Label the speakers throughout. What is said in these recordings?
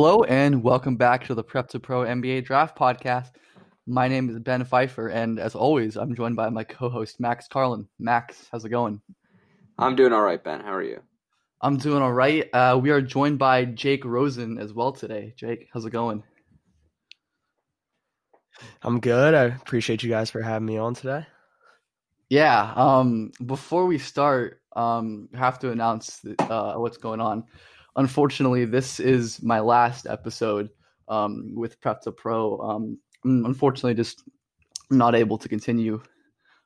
Speaker 1: Hello and welcome back to the Prep2Pro NBA Draft Podcast. My name is Ben Pfeiffer, and as always, I'm joined by my co-host Max Carlin. Max, how's it going?
Speaker 2: I'm doing all right, Ben. How are you?
Speaker 1: I'm doing all right. Uh, we are joined by Jake Rosen as well today. Jake, how's it going?
Speaker 3: I'm good. I appreciate you guys for having me on today.
Speaker 1: Yeah. Um, before we start, um, I have to announce uh, what's going on unfortunately, this is my last episode um, with Prep2Pro. Um, unfortunately, just not able to continue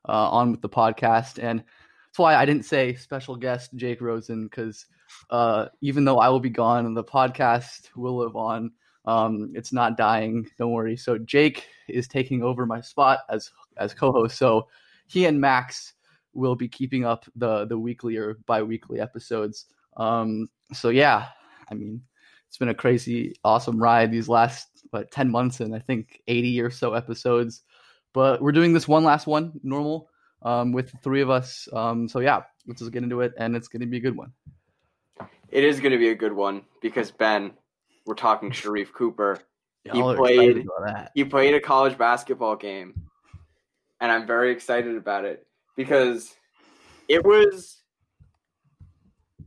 Speaker 1: uh, on with the podcast, and that's why I didn't say special guest Jake Rosen because uh, even though I will be gone, the podcast will live on. Um, it's not dying. Don't worry. So Jake is taking over my spot as as co-host. So he and Max will be keeping up the the weekly or bi-weekly episodes. Um, so yeah, I mean, it's been a crazy, awesome ride these last what ten months and I think eighty or so episodes. But we're doing this one last one, normal, um, with the three of us. Um, so yeah, let's just get into it, and it's going to be a good one.
Speaker 2: It is going to be a good one because Ben, we're talking Sharife Cooper. He played. He played a college basketball game, and I'm very excited about it because it was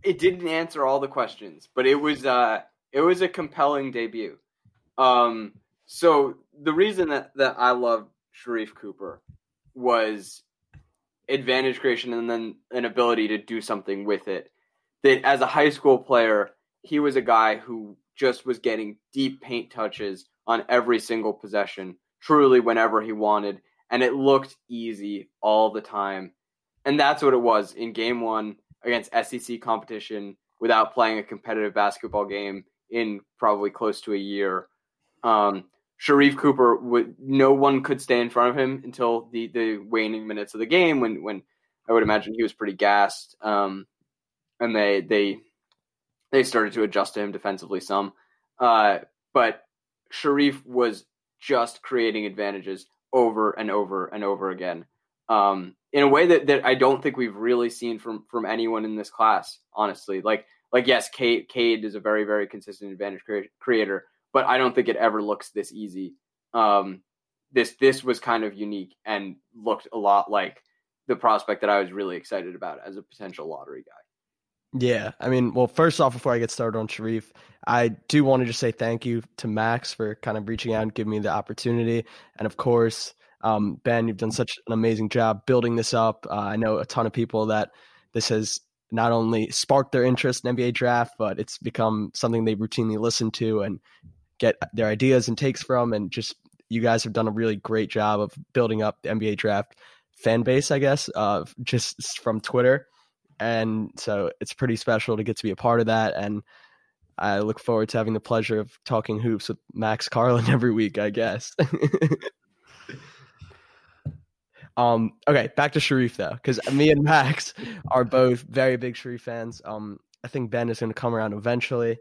Speaker 2: it didn't answer all the questions, but it was uh it was a compelling debut. Um so the reason that, that I loved Sharife Cooper was advantage creation and then an ability to do something with it. That as a high school player, he was a guy who just was getting deep paint touches on every single possession, truly whenever he wanted, and it looked easy all the time. And that's what it was in game one against SEC competition without playing a competitive basketball game in probably close to a year. Um, Sharife Cooper, would, no one could stay in front of him until the, the waning minutes of the game when, when I would imagine he was pretty gassed. Um, and they, they, they started to adjust to him defensively some. Uh, but Sharife was just creating advantages over and over and over again. Um, in a way that, that I don't think we've really seen from from anyone in this class. Honestly, like like yes, Cade, Cade is a very very consistent advantage cre- creator, but I don't think it ever looks this easy. Um, this this was kind of unique and looked a lot like the prospect that I was really excited about as a potential lottery guy.
Speaker 3: Yeah, I mean, well, first off, before I get started on Sharife, I do want to just say thank you to Max for kind of reaching out and giving me the opportunity, and of course, um, ben, you've done such an amazing job building this up. Uh, I know a ton of people that this has not only sparked their interest in NBA draft, but it's become something they routinely listen to and get their ideas and takes from. And just you guys have done a really great job of building up the NBA draft fan base, I guess, uh, just from Twitter. And so it's pretty special to get to be a part of that. And I look forward to having the pleasure of talking hoops with Max Carlin every week, I guess. Um, okay, back to Sharife though, because me and Max are both very big Sharife fans. Um, I think Ben is going to come around eventually,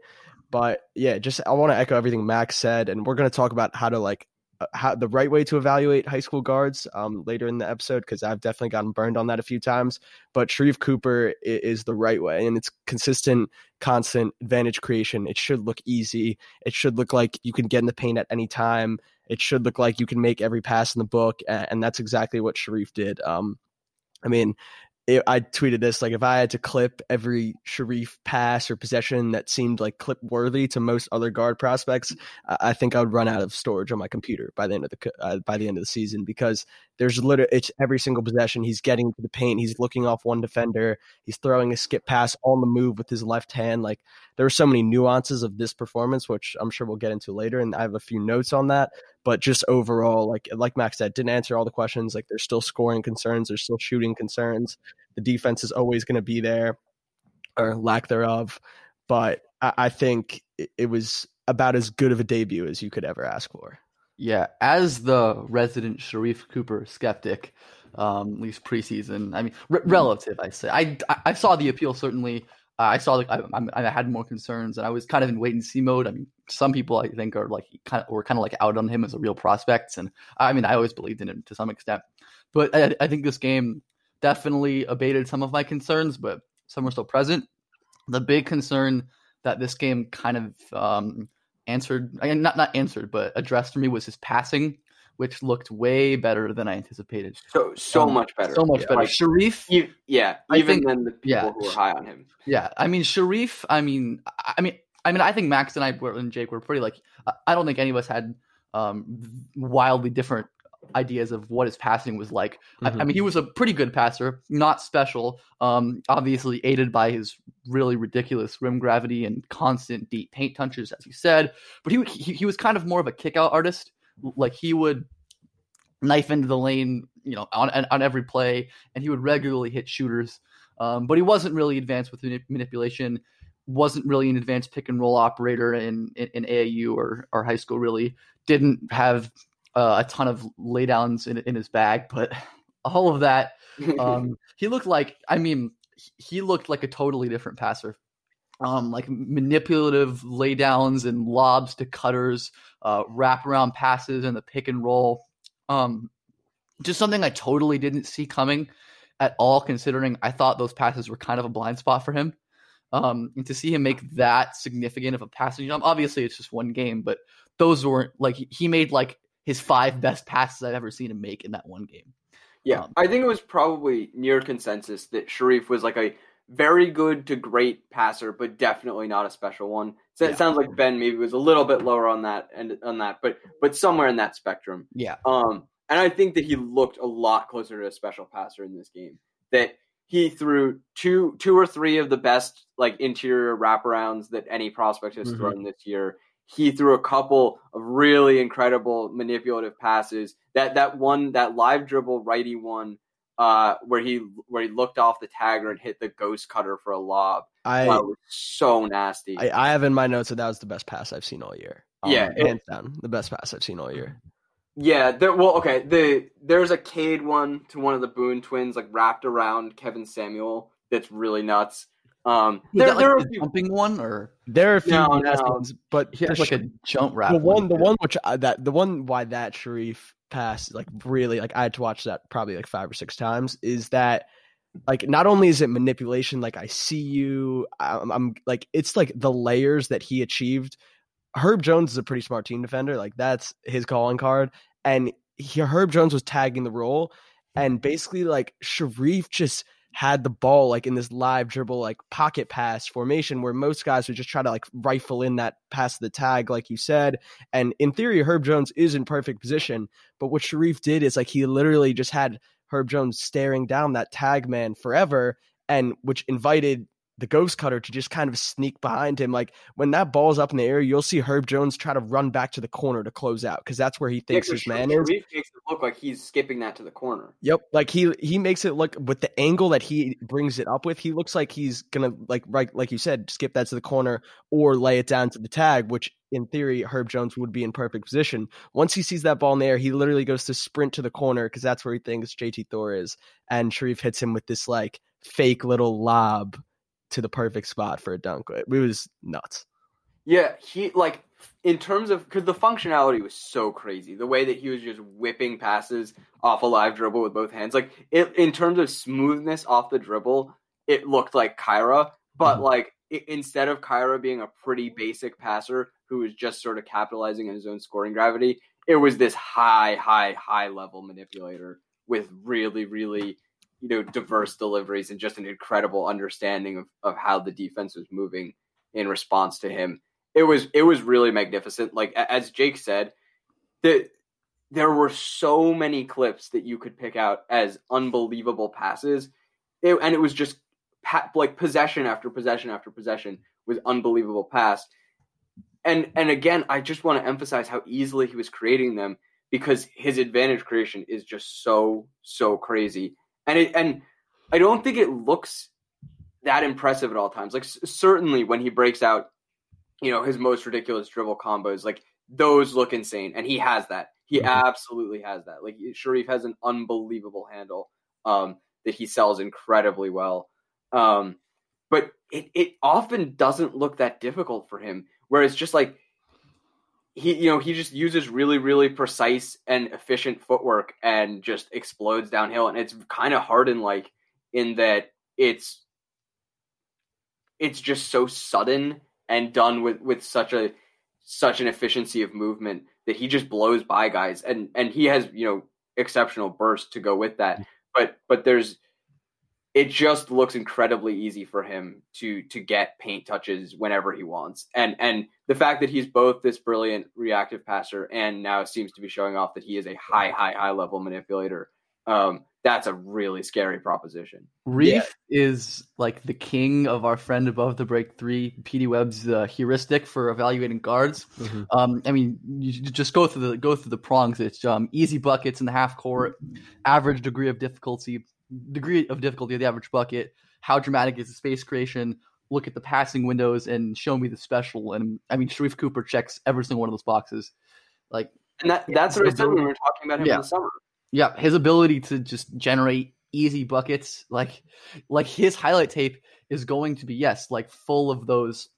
Speaker 3: but yeah, just I want to echo everything Max said, and we're going to talk about how to like uh, how the right way to evaluate high school guards um, later in the episode because I've definitely gotten burned on that a few times. But Sharife Cooper is, is the right way, and it's consistent, constant advantage creation. It should look easy. It should look like you can get in the paint at any time. It should look like you can make every pass in the book, and that's exactly what Sharife did. Um, I mean, it, I tweeted this like if I had to clip every Sharife pass or possession that seemed like clip worthy to most other guard prospects, I think I would run out of storage on my computer by the end of the uh, by the end of the season because there's literally it's every single possession he's getting to the paint, he's looking off one defender, he's throwing a skip pass on the move with his left hand. Like there are so many nuances of this performance, which I'm sure we'll get into later, and I have a few notes on that. But just overall, like like Max said, didn't answer all the questions. Like there's still scoring concerns, there's still shooting concerns. The defense is always going to be there, or lack thereof. But I, I think it, it was about as good of a debut as you could ever ask for.
Speaker 1: Yeah, as the resident Sharife Cooper skeptic, um, at least preseason. I mean, r- relative, I say. I, I saw the appeal certainly. Uh, I saw like I, I, had more concerns, and I was kind of in wait and see mode. I mean, some people I think are like kind of were kind of like out on him as a real prospect, and I mean I always believed in him to some extent, but I, I think this game definitely abated some of my concerns, but some were still present. The big concern that this game kind of um, answered, not not answered, but addressed for me was his passing, which looked way better than I anticipated.
Speaker 2: So so um, much better,
Speaker 1: so much yeah. better.
Speaker 2: Like,
Speaker 1: Sharife,
Speaker 2: you, yeah, even think, than the people yeah, who were high on him.
Speaker 1: Yeah, I mean Sharife. I mean, I mean, I mean, I think Max and I were, and Jake were pretty like. I don't think any of us had um, wildly different ideas of what his passing was like. Mm-hmm. I, I, mm-hmm. mean, he was a pretty good passer, not special. Um, obviously aided by his really ridiculous rim gravity and constant deep paint touches, as you said. But he he, he was kind of more of a kickout artist. Like he would knife into the lane, you know, on on every play, and he would regularly hit shooters. Um, but he wasn't really advanced with manipulation wasn't really an advanced pick and roll operator in, in, in AAU or, or high school, really. Didn't have uh, a ton of laydowns in, in his bag, but all of that, um, he looked like, I mean, he looked like a totally different passer. Um, like manipulative laydowns and lobs to cutters, uh, wraparound passes and the pick and roll. Um, just something I totally didn't see coming at all, considering I thought those passes were kind of a blind spot for him. Um, and to see him make that significant of a passing jump, obviously it's just one game, but those weren't like he made like his five best passes I've ever seen him make in that one game.
Speaker 2: Yeah, um, I think it was probably near consensus that Sharife was like a very good to great passer, but definitely not a special one. So yeah. it sounds like Ben maybe was a little bit lower on that and on that, but but somewhere in that spectrum.
Speaker 1: Yeah.
Speaker 2: Um, and I think that he looked a lot closer to a special passer in this game. That he threw two two or three of the best like interior wraparounds that any prospect has mm-hmm. thrown this year. He threw a couple of really incredible manipulative passes. That that one that live dribble righty one uh, where he where he looked off the tagger and hit the ghost cutter for a lob. I wow, was so nasty.
Speaker 3: I, I, have in my notes that that was the best pass I've seen all year.
Speaker 2: Um, yeah,
Speaker 3: hands down, the best pass I've seen all year.
Speaker 2: Yeah, there. Well, okay. The there's a Cade one to one of the Boone twins, like wrapped around Kevin Samuel. That's really nuts. Um,
Speaker 1: there, that, like, there are a few... jumping one, or
Speaker 3: there are a few no, no. Ones, but
Speaker 1: he has like a jump wrap.
Speaker 3: The one, one the one which I, that the one why that Sharife pass like really like I had to watch that probably like five or six times is that like not only is it manipulation like I see you I'm, I'm like it's like the layers that he achieved Herb Jones is a pretty smart team defender. Like that's his calling card. And he, Herb Jones was tagging the role, and basically like Sharife just had the ball like in this live dribble like pocket pass formation where most guys would just try to like rifle in that pass to the tag like you said. And in theory herb jones is in perfect position. But what Sharife did is like he literally just had herb jones staring down that tag man forever and which invited the ghost cutter to just kind of sneak behind him. Like when that ball's up in the air, you'll see Herb Jones try to run back to the corner to close out because that's where he thinks yeah, his man is.
Speaker 2: makes it look like he's skipping that to the corner.
Speaker 3: Yep, like he he makes it look with the angle that he brings it up with. He looks like he's gonna like right like you said, skip that to the corner or lay it down to the tag, which in theory Herb Jones would be in perfect position. Once he sees that ball in the air, he literally goes to sprint to the corner because that's where he thinks JT Thor is, and Sharife hits him with this like fake little lob to the perfect spot for a dunk. It was nuts.
Speaker 2: Yeah, he like in terms of because the functionality was so crazy. The way that he was just whipping passes off a live dribble with both hands, like it, in terms of smoothness off the dribble, it looked like Kyrie. But mm-hmm. like it, instead of Kyrie being a pretty basic passer who was just sort of capitalizing on his own scoring gravity, it was this high, high, high level manipulator with really, really you know diverse deliveries and just an incredible understanding of, of how the defense was moving in response to him. It was it was really magnificent. Like as Jake said, the there were so many clips that you could pick out as unbelievable passes, it, and it was just like possession after possession after possession with unbelievable pass. And and again, I just want to emphasize how easily he was creating them because his advantage creation is just so so crazy. And it and I don't think it looks that impressive at all times. Like certainly when he breaks out, you know, his most ridiculous dribble combos, like those look insane, and he has that. He mm-hmm. absolutely has that. Like Sharife has an unbelievable handle um, that he sells incredibly well. Um, but it, it often doesn't look that difficult for him. Where it's just like he, you know, he just uses really, really precise and efficient footwork and just explodes downhill. And it's kind of Harden like in that it's it's just so sudden and done with with such a such an efficiency of movement that he just blows by guys. And and he has you know exceptional burst to go with that. But but there's it just looks incredibly easy for him to to get paint touches whenever he wants and and the fact that he's both this brilliant reactive passer and now seems to be showing off that he is a high high high level manipulator um that's a really scary proposition.
Speaker 1: Reef yeah. is like the king of our friend above the break three, PD Webb's uh, heuristic for evaluating guards. Mm-hmm. Um, I mean, you just go through the go through the prongs. It's um, easy buckets in the half court, average degree of difficulty, degree of difficulty of the average bucket. How dramatic is the space creation? Look at the passing windows and show me the special. And I mean, Sharife Cooper checks every single one of those boxes. Like,
Speaker 2: and that, that's what I said when we were talking about him yeah. in the summer.
Speaker 1: Yeah, his ability to just generate easy buckets, like like his highlight tape is going to be yes, like full of those.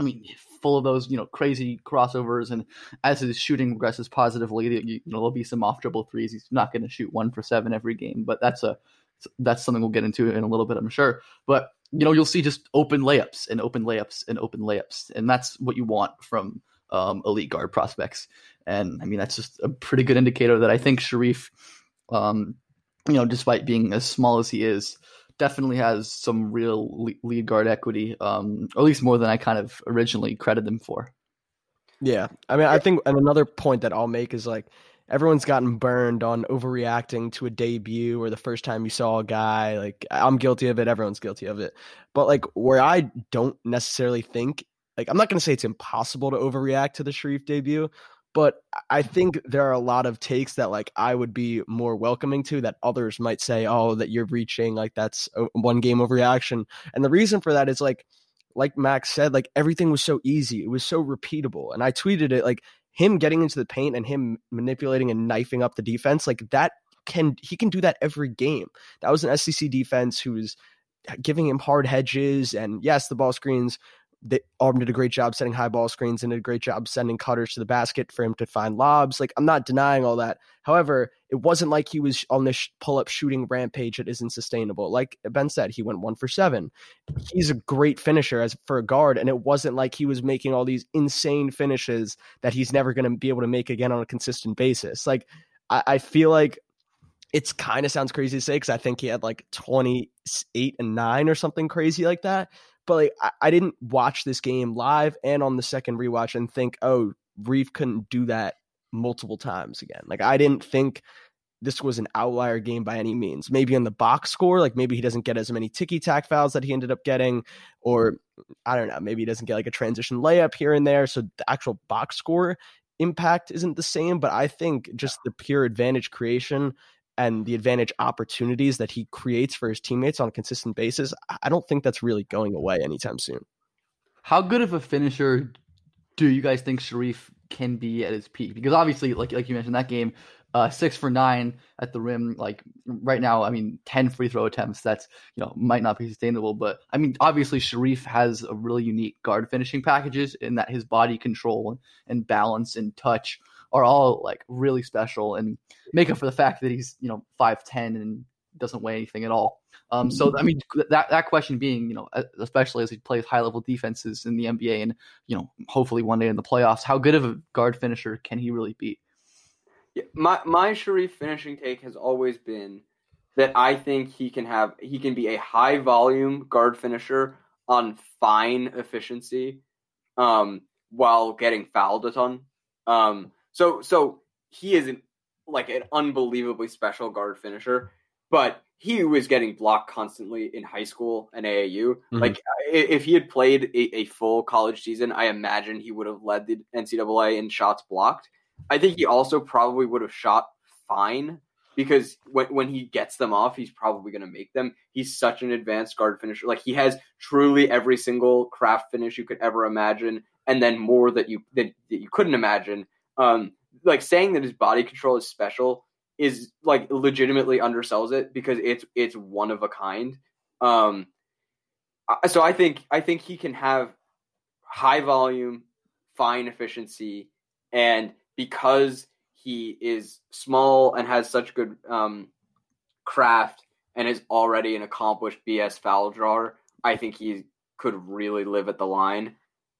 Speaker 1: I mean, full of those you know crazy crossovers, and as his shooting progresses positively, you know there'll be some off dribble threes. He's not going to shoot one for seven every game, but that's a that's something we'll get into in a little bit, I'm sure. But you know, you'll see just open layups and open layups and open layups, and that's what you want from um, elite guard prospects. And I mean, that's just a pretty good indicator that I think Sharife, um, you know, despite being as small as he is, definitely has some real lead guard equity, um, or at least more than I kind of originally credited them for.
Speaker 3: Yeah. I mean, I think, and another point that I'll make is like, everyone's gotten burned on overreacting to a debut or the first time you saw a guy. Like I'm guilty of it. Everyone's guilty of it. But like where I don't necessarily think like I'm not going to say it's impossible to overreact to the Sharife debut, but I think there are a lot of takes that like I would be more welcoming to that others might say, "Oh, that you're reaching like that's a one game overreaction." And the reason for that is like like Max said, like everything was so easy. It was so repeatable. And I tweeted it like him getting into the paint and him manipulating and knifing up the defense, like that can he can do that every game. That was an SEC defense who was uh, giving him hard hedges and yes, the ball screens they Auburn did a great job setting high ball screens and did a great job sending cutters to the basket for him to find lobs. Like I'm not denying all that. However, it wasn't like he was on this pull up shooting rampage that isn't sustainable. Like Ben said, he went one for seven. He's a great finisher as for a guard, and it wasn't like he was making all these insane finishes that he's never going to be able to make again on a consistent basis. Like I, I feel like it's kind of sounds crazy to say because I think he had like 28 and 9 or something crazy like that but like I, I didn't watch this game live and on the second rewatch and think, oh, Reef couldn't do that multiple times again. Like I didn't think this was an outlier game by any means. Maybe in the box score, like maybe he doesn't get as many ticky tack fouls that he ended up getting, or I don't know, maybe he doesn't get like a transition layup here and there. So the actual box score impact isn't the same, but I think just the pure advantage creation and the advantage opportunities that he creates for his teammates on a consistent basis, I don't think that's really going away anytime soon.
Speaker 1: How good of a finisher do you guys think Sharife can be at his peak? Because obviously, like like you mentioned, that game, uh, six for nine at the rim. Like right now, I mean, ten free throw attempts. That's you know might not be sustainable, but I mean, obviously, Sharife has a really unique guard finishing packages in that his body control and balance and touch are all like really special and make up for the fact that he's you know five ten and doesn't weigh anything at all. Um, so I mean that that question being you know especially as he plays high level defenses in the NBA and you know hopefully one day in the playoffs, how good of a guard finisher can he really be?
Speaker 2: Yeah, my my Sharife finishing take has always been that I think he can have he can be a high volume guard finisher on fine efficiency um, while getting fouled a ton. Um, so so he is an, like an unbelievably special guard finisher, but he was getting blocked constantly in high school and AAU. Mm-hmm. Like if he had played a, a, full college season, I imagine he would have led the NCAA in shots blocked. I think he also probably would have shot fine because when when he gets them off, he's probably going to make them. He's such an advanced guard finisher. Like he has truly every single craft finish you could ever imagine, and then more that you that, that you couldn't imagine. Um, like saying that his body control is special is like legitimately undersells it because it's it's one of a kind. Um, so I think I think he can have high volume, fine efficiency, and because he is small and has such good um, craft and is already an accomplished BS foul drawer, I think he could really live at the line.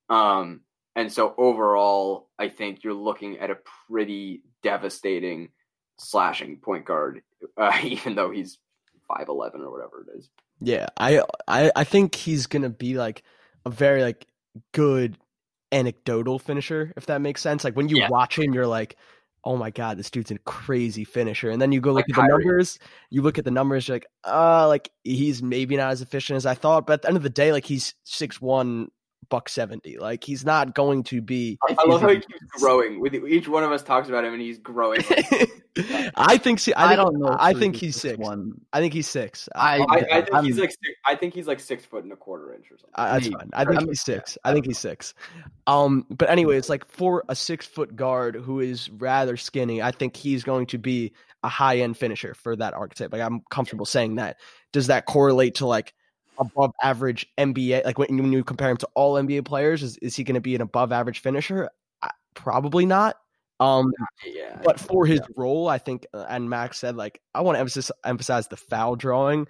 Speaker 2: Um, and so overall, I think you're looking at a pretty devastating slashing point guard, uh, even though he's five eleven or whatever it is.
Speaker 3: Yeah, I, I I think he's gonna be like a very like good anecdotal finisher, if that makes sense. Like when you yeah. watch him, you're like, oh my god, this dude's a crazy finisher. And then you go look like at Kyrie. the numbers, you look at the numbers, you're like, uh, like he's maybe not as efficient as I thought, but at the end of the day, like he's six one, buck 70 like he's not going to be
Speaker 2: i, I love how he keeps growing. With each one of us talks about him and he's growing.
Speaker 3: I think see, I, I don't know i think he's six. one. I think he's six.
Speaker 2: I, I, I think I'm, he's like six, i think he's like six foot and a quarter inch or something.
Speaker 3: That's fine. I think he's six. I think he's six. Um but anyway it's like for a six foot guard who is rather skinny i think he's going to be a high end finisher for that archetype. Like i'm comfortable saying that. Does that correlate to like above average NBA? Like when, when you compare him to all NBA players, is, is he going to be an above average finisher? Probably not. Um, yeah, but for his yeah. role, I think, uh, and Max said, like, I want to emphasize emphasize the foul drawing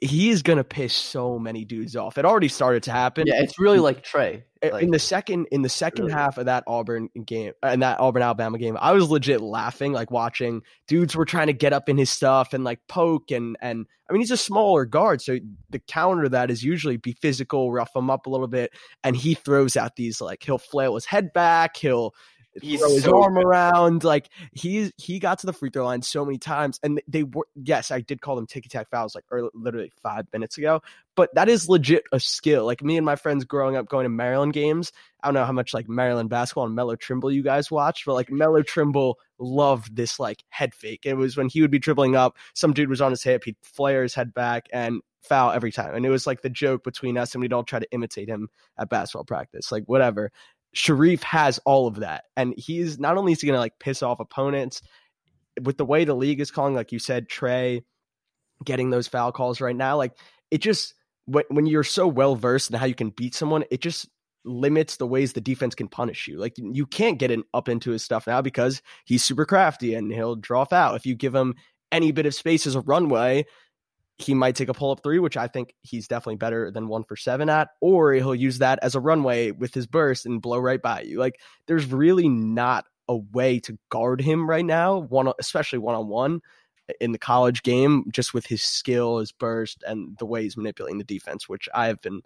Speaker 3: he's gonna piss so many dudes off. It already started to happen.
Speaker 1: Yeah, it's really like Trae.
Speaker 3: Like, in the second in the second really. half of that Auburn game and uh, that Auburn Alabama game, I was legit laughing, like watching dudes were trying to get up in his stuff and like poke and and I mean he's a smaller guard, so the counter that is usually be physical, rough him up a little bit, and he throws out these like he'll flail his head back, he'll He's throw his so arm good. around. Like he's he got to the free throw line so many times, and they were yes, I did call them ticky tack fouls like early, literally five minutes ago. But that is legit a skill. Like me and my friends growing up going to Maryland games. I don't know how much like Maryland basketball and Melo Trimble you guys watched, but like Melo Trimble loved this like head fake. It was when he would be dribbling up, some dude was on his hip, he'd flare his head back and foul every time. And it was like the joke between us, and we'd all try to imitate him at basketball practice, like whatever. Sharife has all of that. And he's not only is he going to like piss off opponents with the way the league is calling, like you said, Trae getting those foul calls right now, like it just, when, when you're so well versed in how you can beat someone, it just limits the ways the defense can punish you. Like you can't get in, up into his stuff now because he's super crafty and he'll draw foul. If you give him any bit of space as a runway, he might take a pull up three, which I think he's definitely better than one for seven at, or he'll use that as a runway with his burst and blow right by you. Like there's really not a way to guard him right now, one especially one on one in the college game, just with his skill, his burst, and the way he's manipulating the defense, which I have been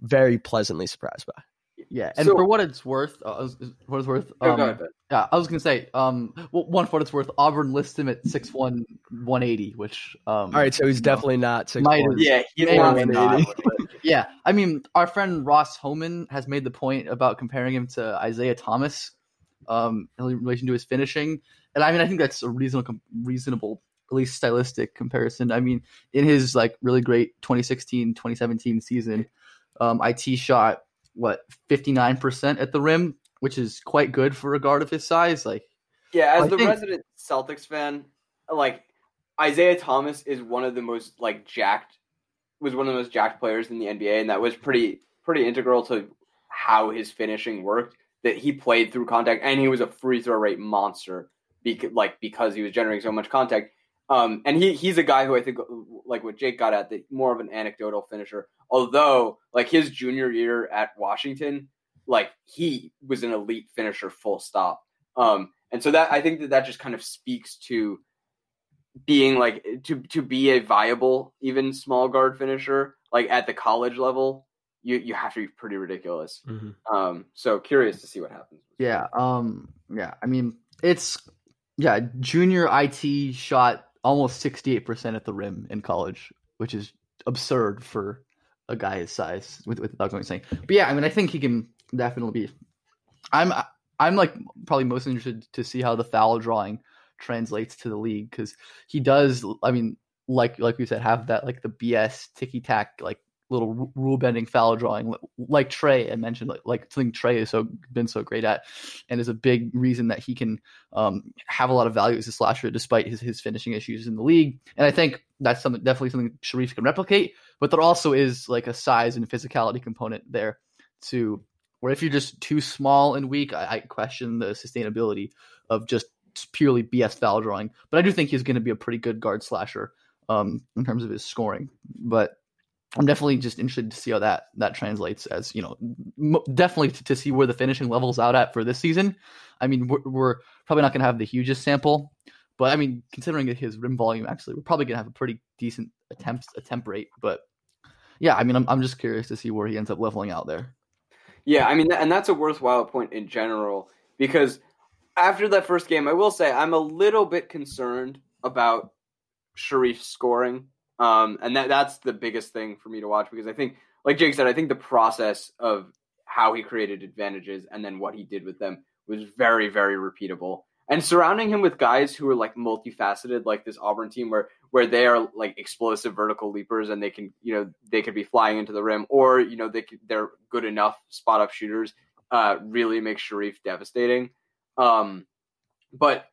Speaker 3: very pleasantly surprised by.
Speaker 1: Yeah, and so, for what it's worth, uh, what it's worth, um, yeah, I was gonna say, um, well, one for what it's worth, Auburn lists him at six one one eighty, which, um, all
Speaker 3: right, so he's definitely know, not six
Speaker 2: one. Yeah, he's not.
Speaker 1: yeah, I mean, our friend Ross Homan has made the point about comparing him to Isaiah Thomas, um, in relation to his finishing, and I mean, I think that's a reasonable, reasonable, at least stylistic comparison. I mean, in his like really great 2016, 2017 season, um, IT shot what 59% at the rim, which is quite good for a guard of his size. Like,
Speaker 2: yeah, as I the think... resident Celtics fan, like Isaiah Thomas is one of the most like jacked was one of the most jacked players in the NBA, and that was pretty pretty integral to how his finishing worked. That he played through contact, and he was a free throw rate monster, because like because he was generating so much contact. Um, and he he's a guy who I think like what Jake got at the more of an anecdotal finisher. Although like his junior year at Washington, like he was an elite finisher, full stop. Um, and so that I think that that just kind of speaks to being like to to be a viable even small guard finisher like at the college level you you have to be pretty ridiculous mm-hmm. um so curious to see what happens
Speaker 1: yeah um yeah i mean it's yeah junior IT shot almost 68% at the rim in college which is absurd for a guy his size with without going saying but yeah i mean i think he can definitely be i'm i'm like probably most interested to see how the foul drawing translates to the league because he does. I mean, like like we said, have that like the BS ticky tack like little rule bending foul drawing like Trae I mentioned like, like something Trae has so been so great at and is a big reason that he can um, have a lot of value as a slasher despite his, his finishing issues in the league and I think that's something definitely something Sharife can replicate but there also is like a size and physicality component there too where if you're just too small and weak I, I question the sustainability of just purely BS foul drawing. But I do think he's going to be a pretty good guard slasher um, in terms of his scoring. But I'm definitely just interested to see how that that translates as you know, definitely to, to, see where the finishing levels out at for this season. I mean, we're, we're probably not going to have the hugest sample, but I mean, considering his rim volume, actually, we're probably going to have a pretty decent attempt attempt rate. But yeah, I mean, I'm I'm just curious to see where he ends up leveling out there.
Speaker 2: Yeah, I mean, and that's a worthwhile point in general because after that first game, I will say I'm a little bit concerned about Sharife scoring. Um, and that that's the biggest thing for me to watch because I think, like Jake said, I think the process of how he created advantages and then what he did with them was very, very repeatable. And surrounding him with guys who are like multifaceted, like this Auburn team, where where they are like explosive vertical leapers and they can, you know, they could be flying into the rim, or you know, they could, they're good enough spot up shooters. Uh, really makes Sharife devastating. Um, but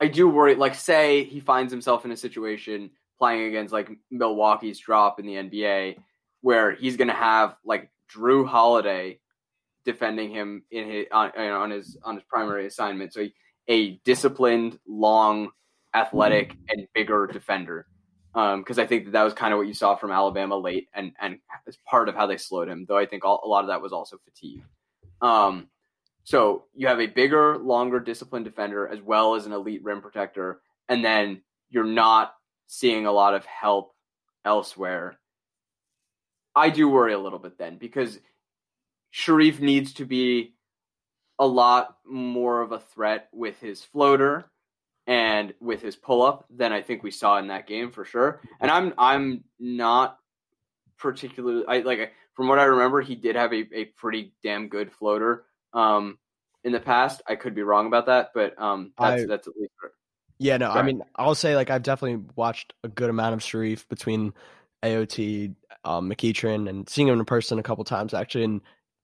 Speaker 2: I do worry. Like, say he finds himself in a situation playing against like Milwaukee's drop in the NBA, where he's going to have like Jrue Holiday defending him in his on, on his on his primary assignment. So he, a disciplined, long, athletic, and bigger defender. Because um, I think that, that was kind of what you saw from Alabama late, and and as part of how they slowed him. Though I think all, a lot of that was also fatigue. Um, so you have a bigger, longer, disciplined defender as well as an elite rim protector, and then you're not seeing a lot of help elsewhere. I do worry a little bit then because Sharife needs to be a lot more of a threat with his floater and with his pull up than I think we saw in that game for sure. And I'm I'm not particularly I like from what I remember he did have a, a pretty damn good floater um, in the past. I could be wrong about that, but um, that's I, that's at least.
Speaker 3: Yeah, no, I mean, I'll say like I've definitely watched a good amount of Sharife between Aot, um, McEachern, and seeing him in person a couple times actually, and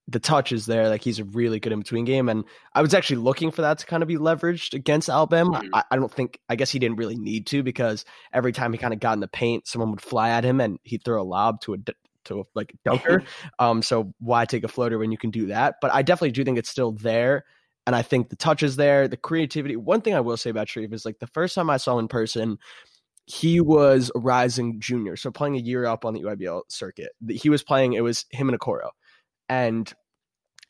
Speaker 3: the touch is there. Like he's a really good in between game, and I was actually looking for that to kind of be leveraged against Alabama. Mm-hmm. I, I, don't think. I guess he didn't really need to because every time he kind of got in the paint, someone would fly at him and he'd throw a lob to a to like a dunker. um, so why take a floater when you can do that? But I definitely do think it's still there. And I think the touch is there, the creativity. One thing I will say about Sharife is like the first time I saw in person, he was a rising junior. So playing a year up on the EYBL circuit. He was playing, it was him and Okoro. And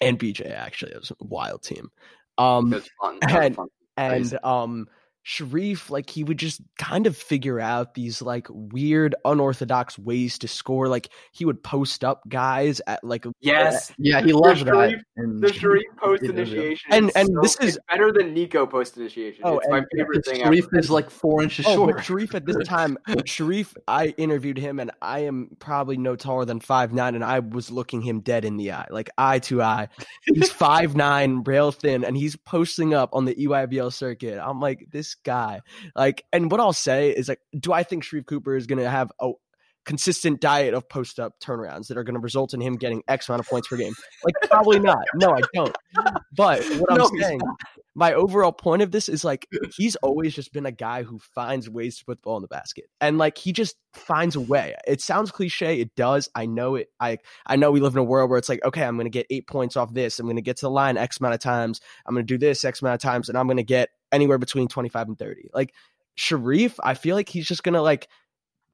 Speaker 3: and BJ actually. It was a wild team. Um fun. and, and um Sharife, like he would just kind of figure out these like weird, unorthodox ways to score. Like he would post up guys at like uh,
Speaker 2: yes,
Speaker 1: yeah, he loves
Speaker 2: the Sharife, that. the Sharife post initiation,
Speaker 3: and and so, this is
Speaker 2: better than Nico post initiation. Oh, it's my favorite thing. Sharife
Speaker 1: ever. is like four inches oh, short.
Speaker 3: Sharife at this time, Sharife, I interviewed him, and I am probably no taller than five nine, and I was looking him dead in the eye, like eye to eye. He's five nine, rail thin, and he's posting up on the EYBL circuit. I'm like this guy. Like, and what I'll say is like, do I think Sharife Cooper is going to have a consistent diet of post up turnarounds that are going to result in him getting X amount of points per game? Like, probably not. No, I don't. But what I'm saying, my overall point of this is like, he's always just been a guy who finds ways to put the ball in the basket, and like he just finds a way. It sounds cliche, it does. I know it. I I know we live in a world where it's like, okay, I'm going to get eight points off this. I'm going to get to the line X amount of times. I'm going to do this X amount of times, and I'm going to get anywhere between 25 and 30. Like Sharife, I feel like he's just gonna like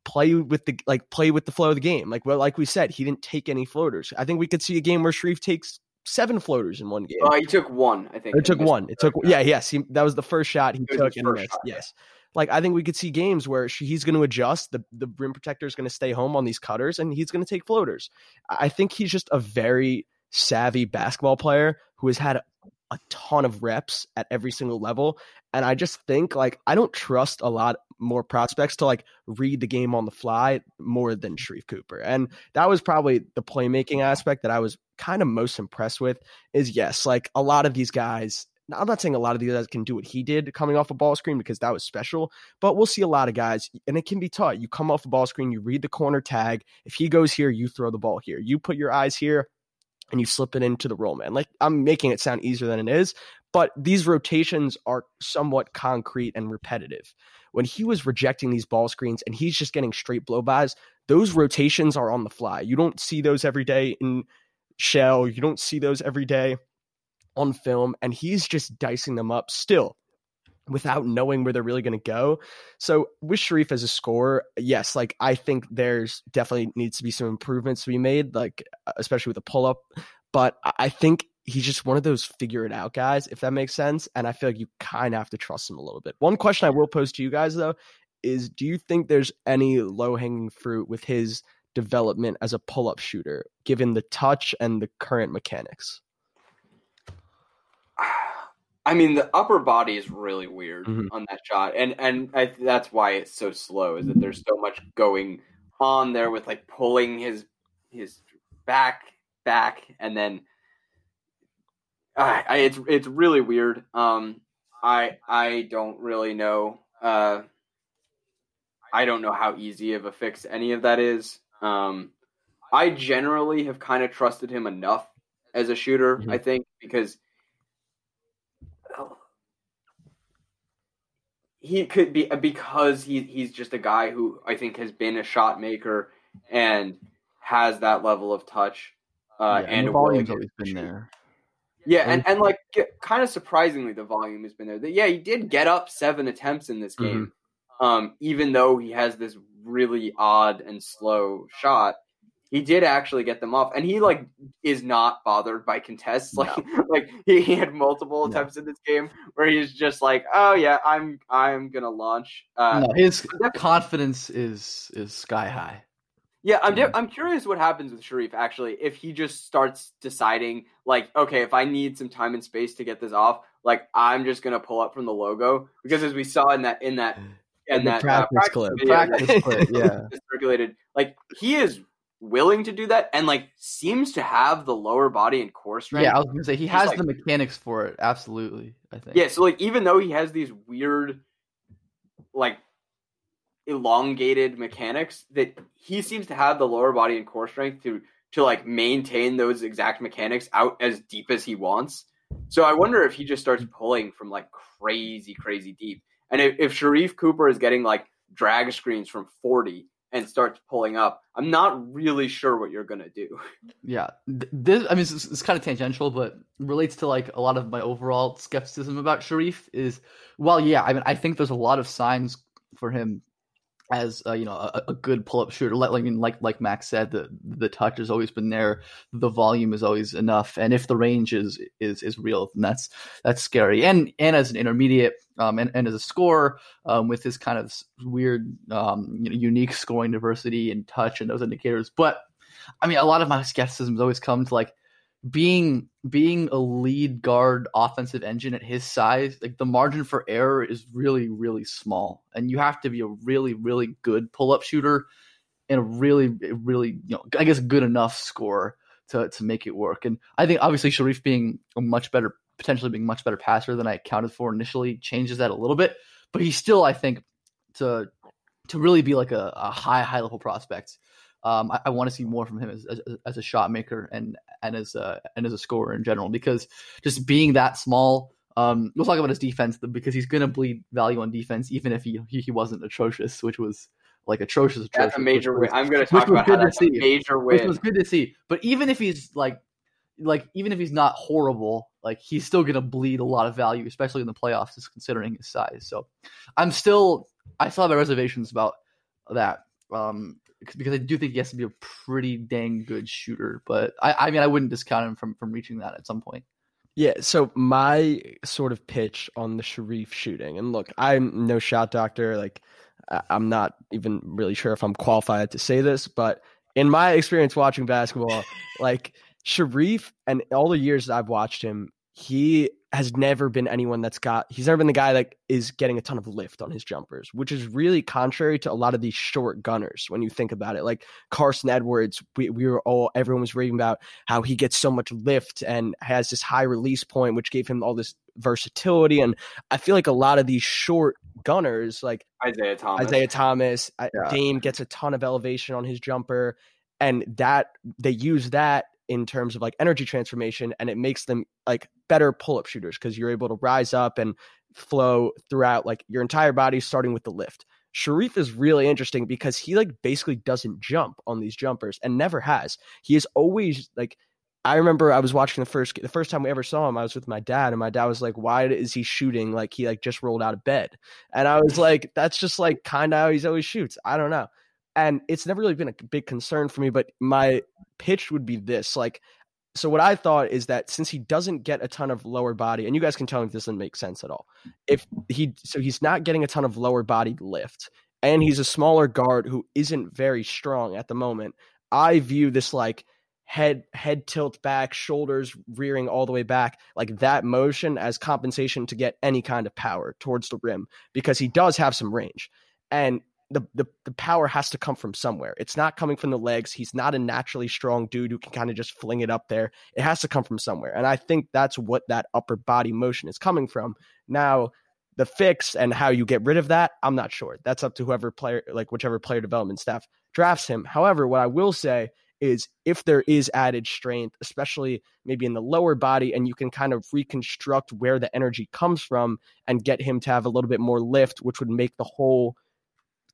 Speaker 3: play with the like play with the flow of the game. Like well, like we said, he didn't take any floaters. I think we could see a game where Sharife takes seven floaters in one game.
Speaker 2: Oh, uh, he took one, I think.
Speaker 3: It took one. It took yeah, yes. He, that was the first shot he took and missed. Shot, yes. like I think we could see games where she, he's going to adjust. The the rim protector is going to stay home on these cutters, and he's going to take floaters. I think he's just a very savvy basketball player who has had a, ton of reps at every single level. And I just think like I don't trust a lot more prospects to like read the game on the fly more than Sharife Cooper. And that was probably the playmaking aspect that I was kind of most impressed with is yes, like a lot of these guys I'm not saying a lot of these guys can do what he did coming off a ball screen because that was special, but we'll see a lot of guys, and it can be taught. You come off a ball screen, you read the corner tag. If he goes here, you throw the ball here. You put your eyes here, and you slip it into the roll man. Like I'm making it sound easier than it is, but these rotations are somewhat concrete and repetitive. When he was rejecting these ball screens and he's just getting straight blow bys, those rotations are on the fly. You don't see those every day in shell. You don't see those every day on film, and he's just dicing them up still without knowing where they're really going to go. So with Sharife as a scorer, yes, like I think there's definitely needs to be some improvements to be made, like especially with a pull up. But I think he's just one of those figure it out guys, if that makes sense. And I feel like you kind of have to trust him a little bit. One question I will pose to you guys though is do you think there's any low hanging fruit with his development as a pull up shooter, given the touch and the current mechanics?
Speaker 2: I mean, the upper body is really weird mm-hmm. on that shot, and and I, that's why it's so slow. Is that there's so much going on there with like pulling his his back back, and then uh, I, it's it's really weird. Um, I I don't really know. Uh, I don't know how easy of a fix any of that is. Um, I generally have kind of trusted him enough as a shooter. Mm-hmm. I think because he could be because he he's just a guy who I think has been a shot maker and has that level of touch. Uh, yeah, and,
Speaker 1: the volume's always been there.
Speaker 2: Yeah, and, and like kind of surprisingly, the volume has been there. Yeah, he did get up seven attempts in this game, mm-hmm. um, even though he has this really odd and slow shot he did actually get them off and he like is not bothered by contests. Like no. like he, had multiple attempts no. in this game where he's just like oh yeah i'm i'm gonna launch
Speaker 1: uh no, his confidence is is sky high.
Speaker 2: Yeah i'm de- i'm curious what happens with Sharife actually if he just starts deciding like okay if i need some time and space to get this off like i'm just gonna pull up from the logo because as we saw in that in that in, that practice, uh, practice clip, practice clip yeah. circulated like he is willing to do that and like seems to have the lower body and core strength.
Speaker 1: Yeah, I was gonna say he has like, the mechanics for it. Absolutely, I think.
Speaker 2: Yeah, so like even though he has these weird, like elongated mechanics, that he seems to have the lower body and core strength to to like maintain those exact mechanics out as deep as he wants. So I wonder if he just starts pulling from like crazy, crazy deep. And if, if Sharife Cooper is getting like drag screens from 40 and starts pulling up, I'm not really sure what you're gonna do.
Speaker 1: Yeah, this I mean it's, it's, kind of tangential, but relates to like a lot of my overall skepticism about Sharife. Is well, yeah, I mean I think there's a lot of signs for him as uh, you know a, a good pull-up shooter. Like, I mean, like like Max said, the the touch has always been there, the volume is always enough, and if the range is is is real, then that's that's scary. And and as an intermediate, um, and, and as a scorer, um, with this kind of weird, um, you know, unique scoring diversity and touch and those indicators. But I mean, a lot of my skepticism has always come to like being being a lead guard offensive engine at his size, like the margin for error is really really small, and you have to be a really really good pull up shooter and a really really you know I guess good enough score to to make it work. And I think obviously Sharife being a much better potentially being much better passer than I accounted for initially changes that a little bit, but he's still I think to to really be like a, a high high level prospect. Um, I, I want to see more from him as, as, as, a shot maker and and as a and as a scorer in general because just being that small. Um, we'll talk about his defense because he's going to bleed value on defense even if he, he, he wasn't atrocious, which was like atrocious. atrocious
Speaker 2: that's a major win. I'm going to talk about how that's a major win.
Speaker 1: Which was good to see. But even if he's like like even if he's not horrible, like he's still going to bleed a lot of value, especially in the playoffs, just considering his size. So I'm still I still have my reservations about that. Um, because I do think he has to be a pretty dang good shooter. But I, I mean, I wouldn't discount him from from reaching that at some point.
Speaker 3: Yeah, so my sort of pitch on the Sharife shooting, and look, I'm no shot doctor. Like, I'm not even really sure if I'm qualified to say this, but in my experience watching basketball, like Sharife and all the years that I've watched him, he has never been anyone that's got he's never been the guy that is getting a ton of lift on his jumpers, which is really contrary to a lot of these short gunners when you think about it. Like Carson Edwards, we, we were all everyone was raving about how he gets so much lift and has this high release point, which gave him all this versatility. And I feel like a lot of these short gunners, like
Speaker 2: Isaiah Thomas,
Speaker 3: Isaiah Thomas, yeah. Dame gets a ton of elevation on his jumper, and that they use that in terms of like energy transformation and it makes them like better pull-up shooters because you're able to rise up and flow throughout like your entire body starting with the lift Sharife is really interesting because he like basically doesn't jump on these jumpers and never has. He is always like I remember I was watching the first the first time we ever saw him I was with my dad and my dad was like why is he shooting like he like just rolled out of bed. And I was like that's just like kind of how he's always shoots. I don't know and it's never really been a big concern for me but my pitch would be this like so what i thought is that since he doesn't get a ton of lower body and you guys can tell me if this doesn't make sense at all if he so he's not getting a ton of lower body lift and he's a smaller guard who isn't very strong at the moment i view this like head head tilt back shoulders rearing all the way back like that motion as compensation to get any kind of power towards the rim because he does have some range. And the, the the power has to come from somewhere. It's not coming from the legs. He's not a naturally strong dude who can kind of just fling it up there. It has to come from somewhere. And I think that's what that upper body motion is coming from. Now, the fix and how you get rid of that, I'm not sure. That's up to whoever player like whichever player development staff drafts him. However, what I will say is if there is added strength, especially maybe in the lower body, and you can kind of reconstruct where the energy comes from and get him to have a little bit more lift, which would make the whole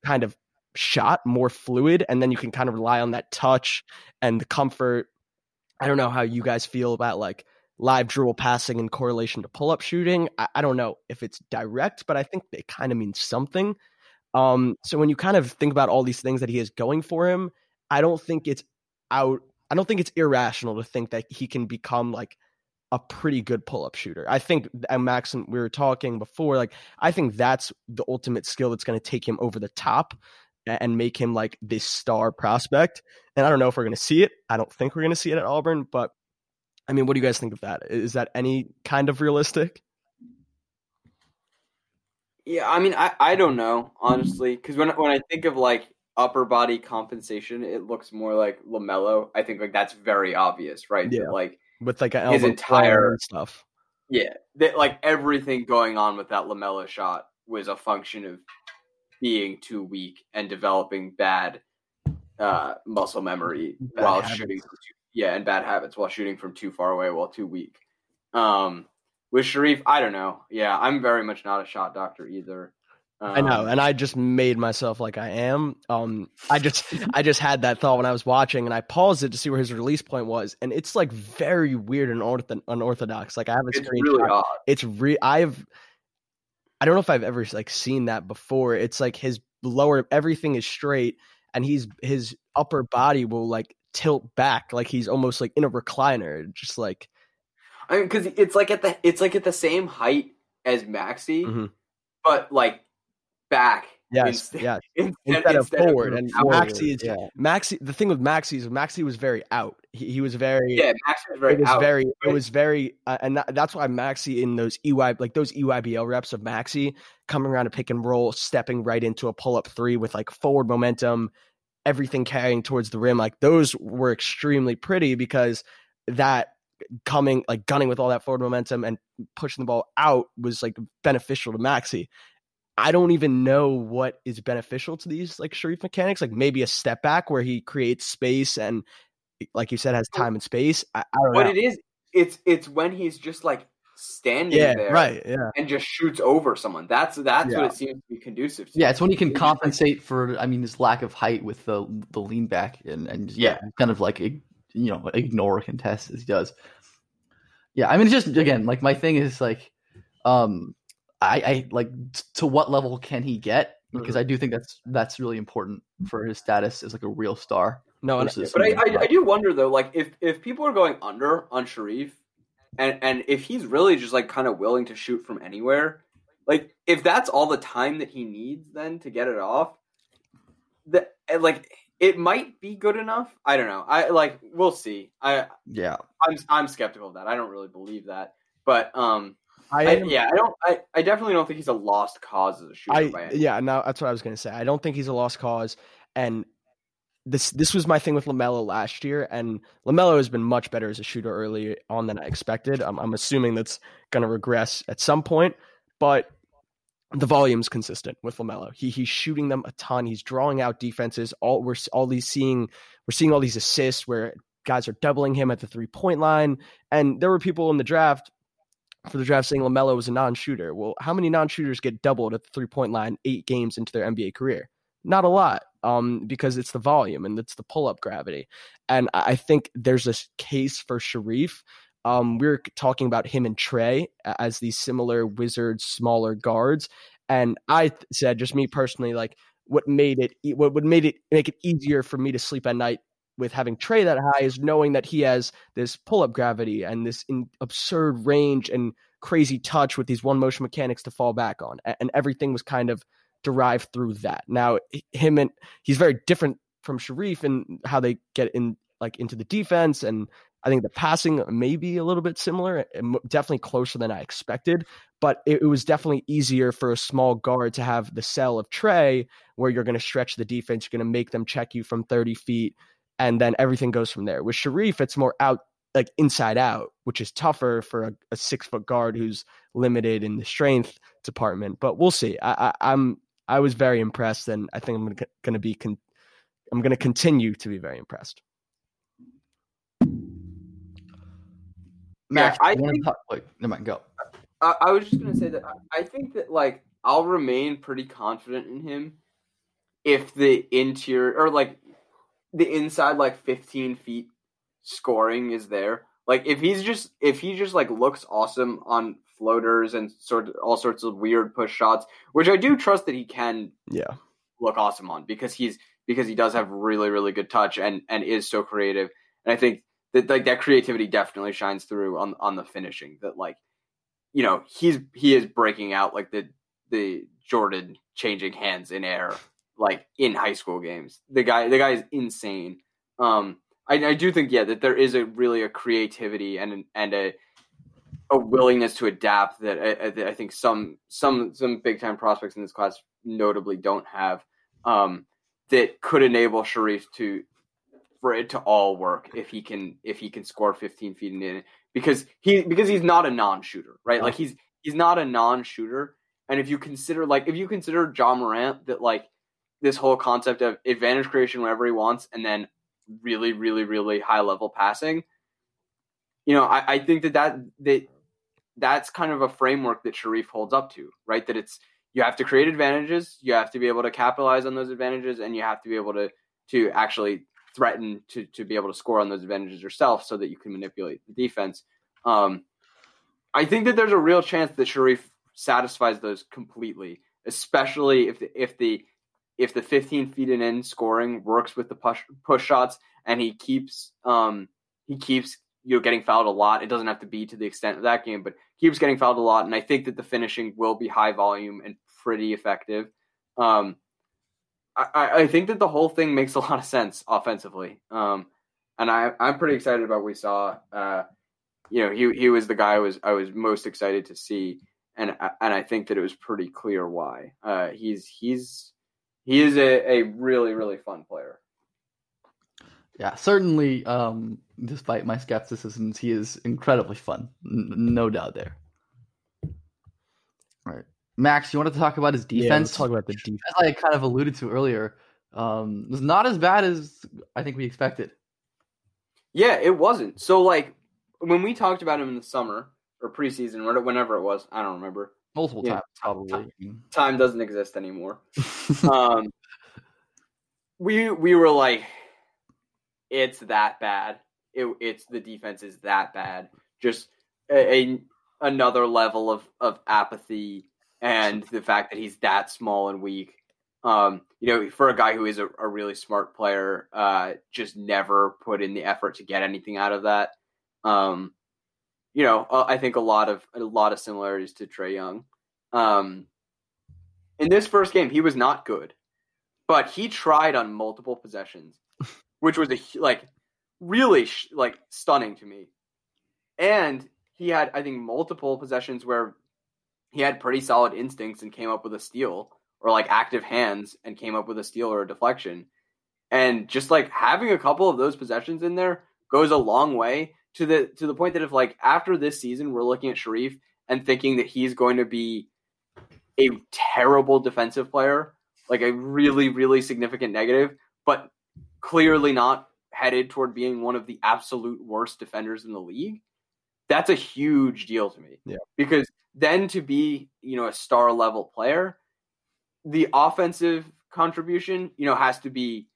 Speaker 3: kind of shot more fluid and then you can kind of rely on that touch and the comfort. I don't know how you guys feel about like live dribble passing in correlation to pull-up shooting. I, I, don't know if it's direct but i think it kind of means something. Um so when you kind of think about all these things that he is going for him i don't think it's out i don't think it's irrational to think that he can become like a pretty good pull-up shooter. I think and Max and we were talking before like I think that's the ultimate skill that's going to take him over the top and make him like this star prospect. And I don't know if we're going to see it. I don't think we're going to see it at Auburn, but I mean, what do you guys think of that? Is that any kind of realistic?
Speaker 2: Yeah, I mean, I, I don't know honestly, because when when I think of like upper body compensation, it looks more like LaMelo. I think like that's very obvious, right?
Speaker 3: Yeah.
Speaker 2: like
Speaker 3: with like
Speaker 2: his entire
Speaker 3: stuff.
Speaker 2: Yeah, that like everything going on with that LaMelo shot was a function of being too weak and developing bad uh, muscle memory bad while habits. shooting. Too, yeah, and bad habits while shooting from too far away while too weak. Um, with Sharife, I don't know. Yeah, I'm very much not a shot doctor either.
Speaker 3: Um, I know, and I just made myself like I am. Um, I just I just had that thought when I was watching, and I paused it to see where his release point was, and it's like very weird and unorthodox. Like I have a
Speaker 2: it's Really odd.
Speaker 3: It's re I've I don't know if I've ever like seen that before. It's like his lower everything is straight, and he's his upper body will like tilt back, like he's almost like in a recliner, just like.
Speaker 2: I mean, because it's like at the it's like at the same height as Maxey, mm-hmm. but like back.
Speaker 3: Yes, instead, yes. Instead, instead of forward. Of and forward. Maxey is yeah. Maxey. The thing with Maxey is Maxey was very out. He, he was very
Speaker 2: yeah. Maxey was very.
Speaker 3: It was
Speaker 2: out.
Speaker 3: very. It was very, uh, and that, that's why Maxey in those EY like those EYBL reps of Maxey coming around a pick and roll, stepping right into a pull up three with like forward momentum, everything carrying towards the rim. Like those were extremely pretty because that coming like gunning with all that forward momentum and pushing the ball out was like beneficial to Maxey. I don't even know what is beneficial to these like Sharife mechanics. Like maybe a step back where he creates space and, like you said, has time and space. I, I don't
Speaker 2: what
Speaker 3: know.
Speaker 2: it is, it's it's when he's just like standing
Speaker 3: yeah,
Speaker 2: there,
Speaker 3: right? Yeah,
Speaker 2: and just shoots over someone. That's that's yeah. what it seems to be conducive. to.
Speaker 1: Yeah, it's when he can compensate for, I mean, his lack of height with the the lean back and and yeah, yeah kind of like you know ignore contest as he does. Yeah, I mean, it's just again like my thing is like, um, I, I like to what level can he get? Because mm-hmm. I do think that's that's really important for his status as like a real star.
Speaker 3: No,
Speaker 2: but I, I, I, do wonder though, like if if people are going under on Sharife, and and if he's really just like kind of willing to shoot from anywhere, like if that's all the time that he needs then to get it off, that like it might be good enough. I don't know. I like we'll see. I
Speaker 1: yeah.
Speaker 2: I'm I'm skeptical of that. I don't really believe that. But um I, I yeah, I don't I, I definitely don't think he's a lost cause as a shooter.
Speaker 3: I, yeah, no, that's what I was gonna say. I don't think he's a lost cause. And this this was my thing with LaMelo last year, and LaMelo has been much better as a shooter early on than I expected. I'm, I'm assuming that's going to regress at some point, but the volume's consistent with LaMelo. He he's shooting them a ton. He's drawing out defenses. All we're all these seeing we're seeing all these assists where guys are doubling him at the three point line. And there were people in the draft for the draft saying LaMelo was a non shooter. Well, how many non shooters get doubled at the three point line eight games into their NBA career? Not a lot, um, because it's the volume and it's the pull up gravity. And I think there's a case for Sharife. um, we are talking about him and Trae as these similar Wizards smaller guards, and I th- said, just me personally, like what made it what would made it make it easier for me to sleep at night with having Trae that high is knowing that he has this pull up gravity and this in, absurd range and crazy touch with these one motion mechanics to fall back on, and everything was kind of derived through that. Now him and he's very different from Sharife and how they get in like into the defense and I think the passing may be a little bit similar, eh, definitely closer than I expected, but it, it, was definitely easier for a small guard to have the cell of Trae, where you're going to stretch the defense, you're going to make them check you from 30 feet, and then everything goes from there. With Sharife, it's more out, like inside out, which is tougher for a, a six foot guard who's limited in the strength department. But we'll see. I, I, I'm I was very impressed, and I think I'm going to be con- I'm going to continue to be very impressed.
Speaker 1: Max, yeah, I think, talk, like, never mind, go.
Speaker 2: I, I was just gonna say that I think that like I'll remain pretty confident in him if the interior or like the inside like 15 feet scoring is there. Like if he's just if he just like looks awesome on floaters and sort of all sorts of weird push shots, which I do trust that he can
Speaker 3: yeah
Speaker 2: look awesome on because he's because he does have really really good touch and and is so creative. And I think that like that creativity definitely shines through on on the finishing. That like you know he's he is breaking out like the the Jordan changing hands in air like in high school games. The guy the guy is insane. Um, I, I do think yeah that there is a really a creativity and and a a willingness to adapt that I, that I think some some some big time prospects in this class notably don't have. Um, that could enable Sharife to for it to all work if he can if he can score 15 feet in it because he because he's not a non-shooter right like he's he's not a non-shooter and if you consider like if you consider Ja Morant that like this whole concept of advantage creation whenever he wants and then really really really high level passing you know I, I think that that that that's kind of a framework that Sharife holds up to right that it's you have to create advantages you have to be able to capitalize on those advantages and you have to be able to to actually threaten to to be able to score on those advantages yourself so that you can manipulate the defense. Um, I think that there's a real chance that Sharife satisfies those completely, especially if the, if the if the 15 feet and in scoring works with the push push shots and he keeps um he keeps you know getting fouled a lot. It doesn't have to be to the extent of that game, but keeps getting fouled a lot. And I think that the finishing will be high volume and pretty effective. Um, I, I think that the whole thing makes a lot of sense offensively. Um, and I, I'm pretty excited about what we saw. Uh, you know, he he was the guy I was I was most excited to see, and and I think that it was pretty clear why. Uh, he's he's he is a, a really really fun player.
Speaker 1: Yeah, certainly. Um, despite my skepticisms, he is incredibly fun. N- no doubt there. All right. Max, you wanted to talk about his defense? Yeah, let's
Speaker 3: talk about the defense.
Speaker 1: As I kind of alluded to earlier, um, it was not as bad as I think we expected.
Speaker 2: Yeah, it wasn't. So, like, when we talked about him in the summer or preseason, or whenever it was, I don't remember.
Speaker 1: Multiple times, probably.
Speaker 2: Time, time, doesn't exist anymore. um, we we were like, it's that bad. It, it's the defense is that bad. Just a, a another level of of apathy and the fact that he's that small and weak. Um, you know, for a guy who is a, a really smart player, uh, just never put in the effort to get anything out of that. Um, you know, uh, I think a lot of a lot of similarities to Trae Young. Um, in this first game, he was not good, but he tried on multiple possessions, which was a like really like stunning to me. And he had, I think, multiple possessions where he had pretty solid instincts and came up with a steal or like active hands and came up with a steal or a deflection. And just like having a couple of those possessions in there goes a long way to the to the point that if like after this season we're looking at Sharife and thinking that he's going to be a terrible defensive player, like a really really significant negative, but clearly not headed toward being one of the absolute worst defenders in the league. That's a huge deal to me.
Speaker 3: Yeah.
Speaker 2: Because then to be, you know, a star level player, the offensive contribution, you know, has to be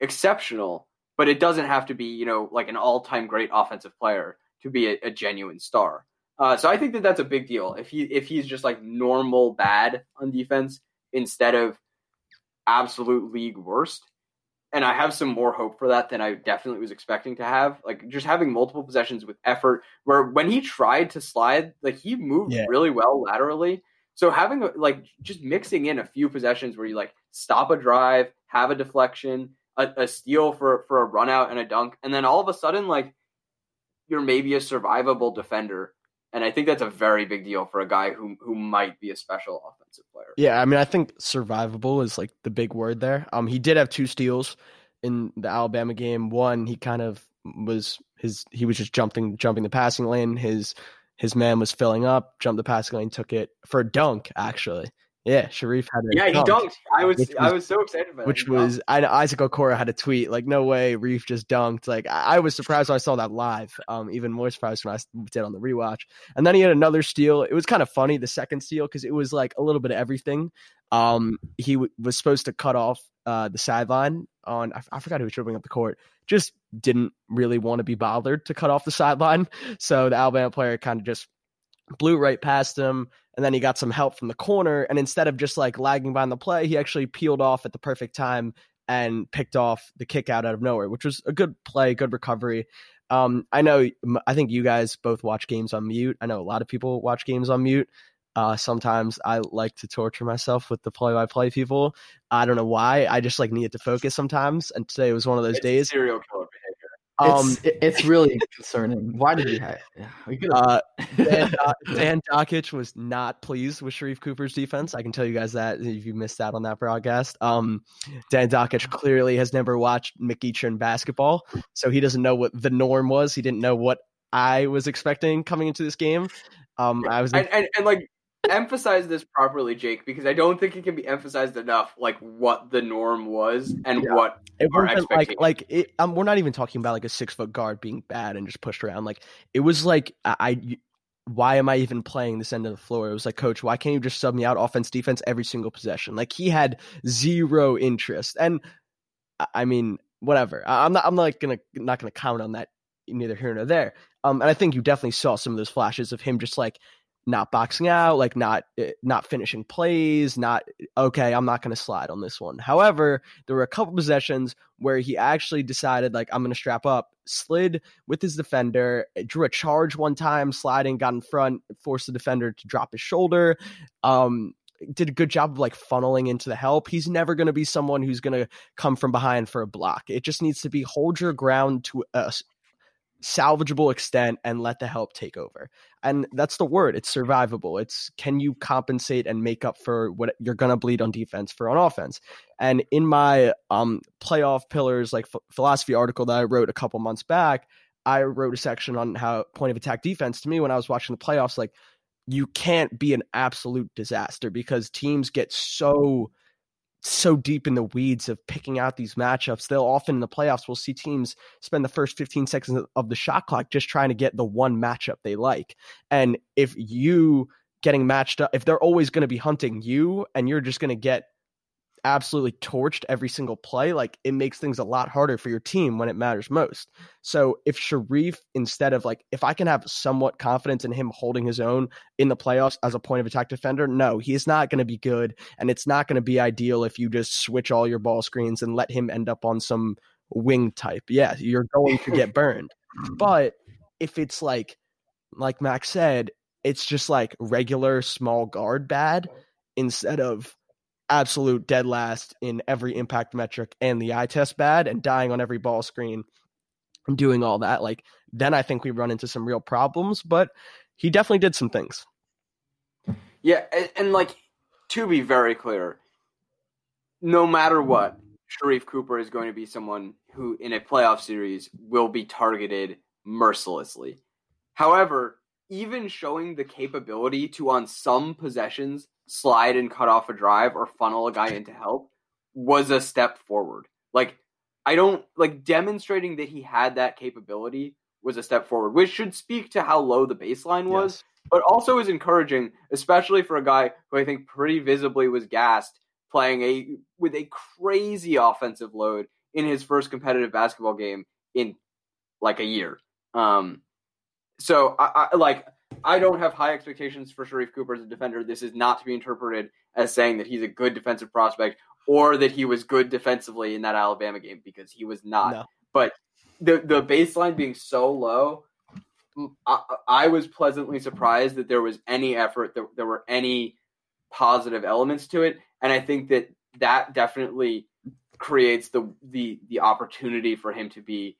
Speaker 2: exceptional, but it doesn't have to be, you know, like an all time great offensive player to be a, a genuine star. Uh, so I think that that's a big deal. If he if he's just like normal bad on defense instead of absolute league worst, and I have some more hope for that than I definitely was expecting to have. Like just having multiple possessions with effort, where when he tried to slide, like he moved yeah. really well laterally. So having like just mixing in a few possessions where you like stop a drive, have a deflection, a, a steal for for a run out and a dunk, and then all of a sudden like you're maybe a survivable defender. And I think that's a very big deal for a guy who who might be a special offensive player.
Speaker 3: Yeah, I mean, I think survivable is like the big word there. Um, he did have two steals in the Alabama game. One, he kind of was his he was just jumping jumping the passing lane. His his man was filling up, jumped the passing lane, took it for a dunk actually. Yeah, Sharife had
Speaker 2: a Yeah, dunk, he dunked. I was, was, I was so excited about it.
Speaker 3: Which was I know Isaac Okoro had a tweet like, "No way, Reef just dunked." Like I, I was surprised when I saw that live. Um, even more surprised when I did on the rewatch. And then he had another steal. It was kind of funny the second steal because it was like a little bit of everything. Um, he w- was supposed to cut off uh the sideline on I, I forgot who was dribbling up the court. Just didn't really want to be bothered to cut off the sideline, so the Alabama player kind of just blew right past him and then he got some help from the corner. And instead of just like lagging behind the play, he actually peeled off at the perfect time and picked off the kick out out of nowhere, which was a good play, good recovery. Um, I know, I think you guys both watch games on mute. I know a lot of people watch games on mute. Uh, sometimes I like to torture myself with the play-by-play people. I don't know why. I just like needed to focus sometimes, and today was one of those
Speaker 2: it's
Speaker 3: days.
Speaker 2: Serial killer
Speaker 1: um, it's, it's really concerning. Why did he have?
Speaker 3: Uh, Dan, uh, Dan was not pleased with Sharife Cooper's defense. I can tell you guys that if you missed out on that broadcast. Um, Dan Dakich clearly has never watched McEachern basketball, so he doesn't know what the norm was. He didn't know what I was expecting coming into this game. Um, I was
Speaker 2: and, and, and like emphasize this properly, Jake, because I don't think it can be emphasized enough, like what the norm was and yeah. what
Speaker 3: it wasn't like like it, um, we're not even talking about like a six foot guard being bad and just pushed around. Like it was like I, I why am I even playing this end of the floor? It was like, coach, why can't you just sub me out offense, defense every single possession? Like he had zero interest, and I mean, whatever. I'm not. I'm not gonna not gonna count on that neither here nor there. Um, and I think you definitely saw some of those flashes of him just like not boxing out, like not eh, not finishing plays, not okay, I'm not going to slide on this one. However, there were a couple possessions where he actually decided like I'm going to strap up, slid with his defender, eh, drew a charge one time, sliding, got in front, forced the defender to drop his shoulder. Um did a good job of like funneling into the help. He's never going to be someone who's going to come from behind for a block. It just needs to be hold your ground to a, salvageable extent and let the help take over. And that's the word. It's survivable. It's can you compensate and make up for what you're going to bleed on defense for on offense. And in my um playoff pillars like philosophy article that I wrote a couple months back, I wrote a section on how point of attack defense to me when I was watching the playoffs like you can't be an absolute disaster because teams get so so deep in the weeds of picking out these matchups. They'll often in the playoffs, we'll see teams spend the first 15 seconds of the shot clock just trying to get the one matchup they like. And if you getting matched up, if they're always going to be hunting you and you're just going to get absolutely torched every single play, like it makes things a lot harder for your team when it matters most. So if Sharife, instead of like, if I can have somewhat confidence in him holding his own in the playoffs as a point of attack defender, no, he is not going to be good. And it's not going to be ideal if you just switch all your ball screens and let him end up on some wing type. Yeah, you're going to get burned. But if it's like, like Max said, it's just like regular small guard bad instead of absolute dead last in every impact metric and the eye test bad and dying on every ball screen and doing all that. Like then I think we run into some real problems, but he definitely did some things.
Speaker 2: Yeah, and, and like to be very clear, no matter what, Sharife Cooper is going to be someone who in a playoff series will be targeted mercilessly. However, even showing the capability to on some possessions slide and cut off a drive or funnel a guy into help was a step forward. Like I don't like demonstrating that he had that capability was a step forward, which should speak to how low the baseline was, yes. but also is encouraging, especially for a guy who I think pretty visibly was gassed playing a with a crazy offensive load in his first competitive basketball game in like a year. Um, so I, I like I don't have high expectations for Sharife Cooper as a defender. This is not to be interpreted as saying that he's a good defensive prospect or that he was good defensively in that Alabama game because he was not. No. But the the baseline being so low, I, I, was pleasantly surprised that there was any effort, that there were any positive elements to it, and I think that that definitely creates the the the opportunity for him to be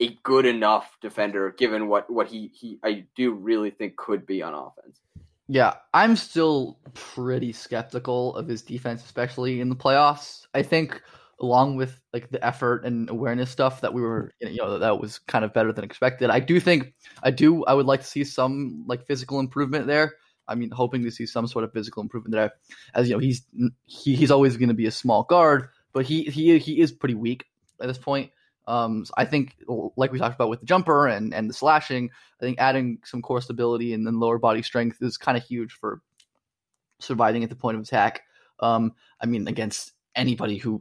Speaker 2: a good enough defender given what what he he I do really think could be on offense.
Speaker 1: Yeah, I'm still pretty skeptical of his defense, especially in the playoffs. I think along with like the effort and awareness stuff that we were you know that was kind of better than expected. I do think I do I would like to see some like physical improvement there. I mean, hoping to see some sort of physical improvement there. As you know, he's he, he's always going to be a small guard, but he he he is pretty weak at this point. Um, so I think, like we talked about with the jumper and, and the slashing, I think adding some core stability and then lower body strength is kind of huge for surviving at the point of attack. Um, I mean, against anybody who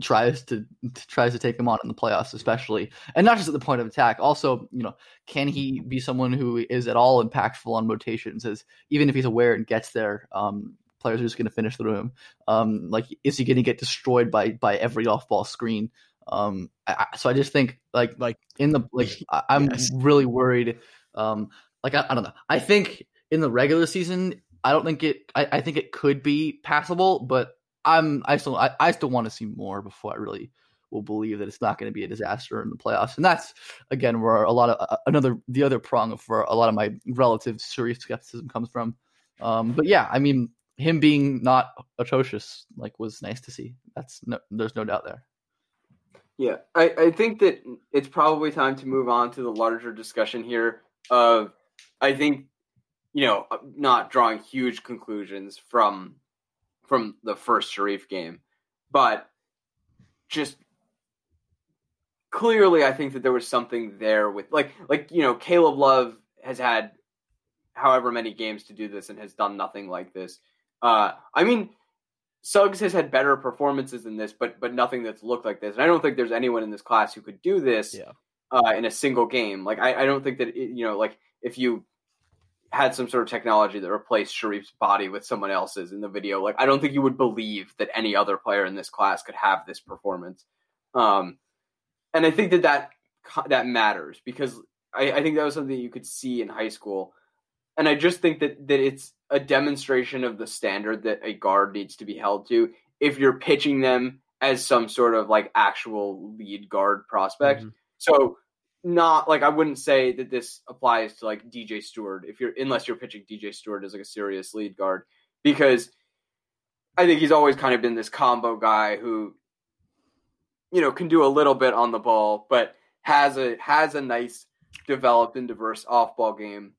Speaker 1: tries to tries to take him on in the playoffs, especially, and not just at the point of attack. Also, you know, can he be someone who is at all impactful on rotations? As even if he's aware and gets there, um, players are just going to finish the room. Um, like, is he going to get destroyed by by every off ball screen? Um, I, so I just think like like in the like I, am yes. really worried. Um, like I, I, don't know. I think in the regular season, I don't think it. I, I think it could be passable, but I'm I still I, I still want to see more before I really will believe that it's not going to be a disaster in the playoffs. And that's again where a lot of uh, another the other prong for a lot of my relative serious skepticism comes from. Um, but yeah, I mean him being not atrocious like was nice to see. That's no, there's no doubt there.
Speaker 2: Yeah, I, I think that it's probably time to move on to the larger discussion here of I think you know not drawing huge conclusions from from the first Sharife game, but just clearly I think that there was something there with like like you know Caleb Love has had however many games to do this and has done nothing like this. Uh, I mean, Suggs has had better performances than this, but but nothing that's looked like this. And I don't think there's anyone in this class who could do this yeah. uh, in a single game. Like I, I don't think that it, you know, like if you had some sort of technology that replaced Sharife's body with someone else's in the video, like I don't think you would believe that any other player in this class could have this performance. Um, and I think that that that matters because I, I think that was something you could see in high school and I just think that that it's a demonstration of the standard that a guard needs to be held to if you're pitching them as some sort of like actual lead guard prospect. Mm-hmm. So not like I wouldn't say that this applies to like DJ Steward if you're unless you're pitching DJ Steward as like a serious lead guard because I think he's always kind of been this combo guy who you know can do a little bit on the ball but has a has a nice developed and diverse off ball game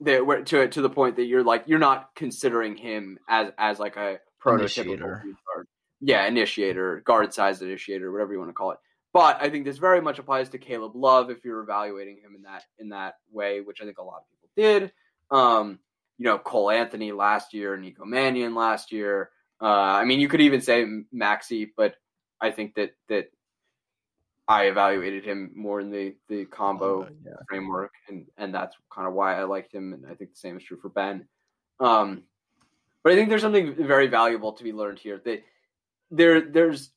Speaker 2: that where to to the point that you're like you're not considering him as as like a prototypical guard. Yeah, initiator, guard size initiator, whatever you want to call it. But I think this very much applies to Caleb Love if you're evaluating him in that in that way, which I think a lot of people did. Um, you know, Cole Anthony last year, Nico Mannion last year. Uh, I mean, you could even say Maxey, but I think that that I evaluated him more in the the combo yeah. framework, and and that's kind of why I liked him, and I think the same is true for Ben. Um, but I think there's something very valuable to be learned here. That there there's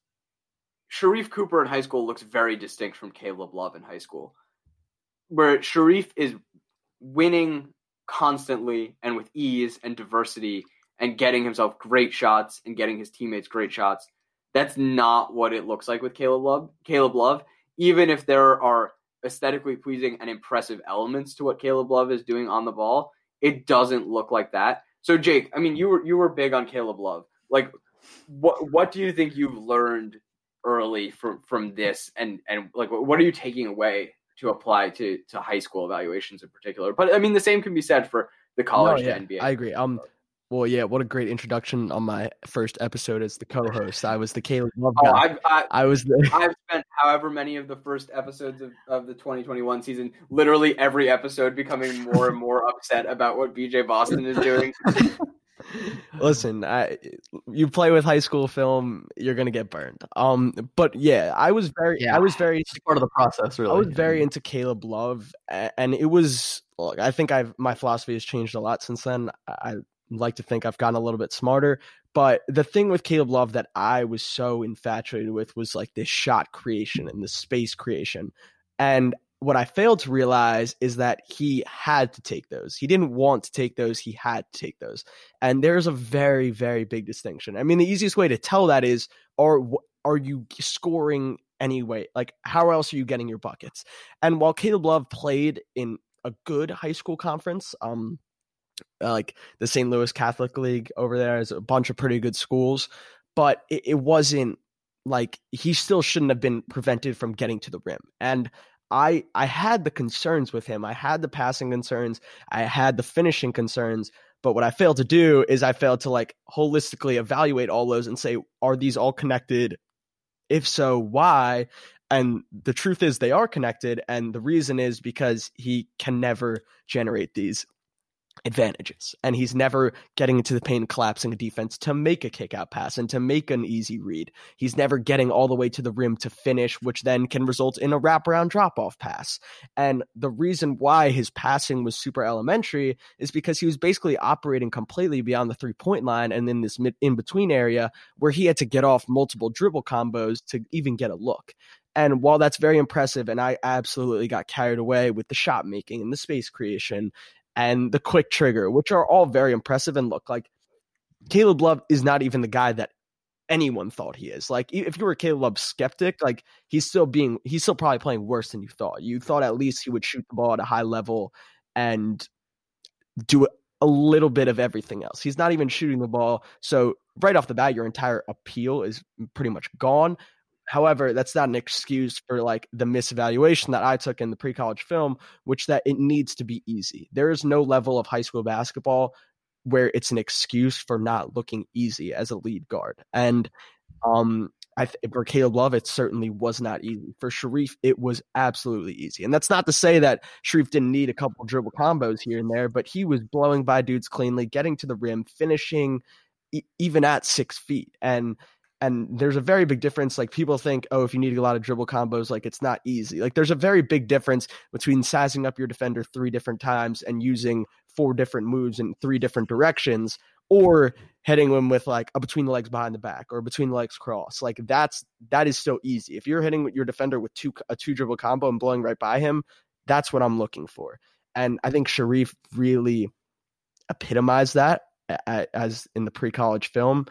Speaker 2: Sharife Cooper in high school looks very distinct from Caleb Love in high school, where Sharife is winning constantly and with ease and diversity and getting himself great shots and getting his teammates great shots. That's not what it looks like with Caleb Love. Caleb Love, even if there are aesthetically pleasing and impressive elements to what Caleb Love is doing on the ball, it doesn't look like that. So Jake, I mean, you were you were big on Caleb Love. Like, what what do you think you've learned early from from this, and and like what are you taking away to apply to to high school evaluations in particular? But I mean, the same can be said for the college no, yeah, to NBA.
Speaker 3: I agree. Um, well, yeah, what a great introduction on my first episode as the co-host. I was the Caleb Love oh, guy. Oh, I've, I, I was the.
Speaker 2: I've spent however many of the first episodes of, of the 2021 season, literally every episode, becoming more and more upset about what BJ Boston is doing.
Speaker 3: Listen, I, you play with high school film, you're gonna get burned. Um, but yeah, I was very, yeah, I was very
Speaker 1: part of the process. Really,
Speaker 3: I was very into Caleb Love, and it was. Look, I think I've my philosophy has changed a lot since then. I like to think I've gotten a little bit smarter. But the thing with Caleb Love that I was so infatuated with was like this shot creation and the space creation. And what I failed to realize is that he had to take those. He didn't want to take those, he had to take those. And there's a very, very big distinction. I mean, the easiest way to tell that is are are you scoring anyway? Like, how else are you getting your buckets? And while Caleb Love played in a good high school conference, um, uh, like the St. Louis Catholic League over there is a bunch of pretty good schools, but it, it wasn't like he still shouldn't have been prevented from getting to the rim. And I I had the concerns with him. I had the passing concerns. I had the finishing concerns. But what I failed to do is I failed to like holistically evaluate all those and say, are these all connected? If so, why? And the truth is they are connected. And the reason is because he can never generate these advantages. And he's never getting into the paint collapsing a defense to make a kick out pass and to make an easy read. He's never getting all the way to the rim to finish, which then can result in a wraparound drop off pass. And the reason why his passing was super elementary is because he was basically operating completely beyond the three point line and in this in between area where he had to get off multiple dribble combos to even get a look. And while that's very impressive, and I absolutely got carried away with the shot making and the space creation and the quick trigger, which are all very impressive and look like Caleb Love is not even the guy that anyone thought he is. Like if you were a Caleb Love skeptic, like he's still being he's still probably playing worse than you thought. You thought at least he would shoot the ball at a high level and do a little bit of everything else. He's not even shooting the ball. So right off the bat, your entire appeal is pretty much gone. However, that's not an excuse for like the misevaluation that I took in the pre-college film, which that it needs to be easy. There is no level of high school basketball where it's an excuse for not looking easy as a lead guard. And um I th- for Caleb Love, it certainly was not easy. For Sharife, it was absolutely easy. And that's not to say that Sharife didn't need a couple dribble combos here and there, but he was blowing by dudes cleanly, getting to the rim, finishing e- even at six feet. And and there's a very big difference like people think oh if you need a lot of dribble combos like it's not easy. Like there's a very big difference between sizing up your defender three different times and using four different moves in three different directions or hitting them with like a between the legs behind the back or between the legs cross. Like that's that is so easy. If you're hitting your defender with two a two dribble combo and blowing right by him that's what i'm looking for. And i think Sharife really epitomized that as in the pre-college film.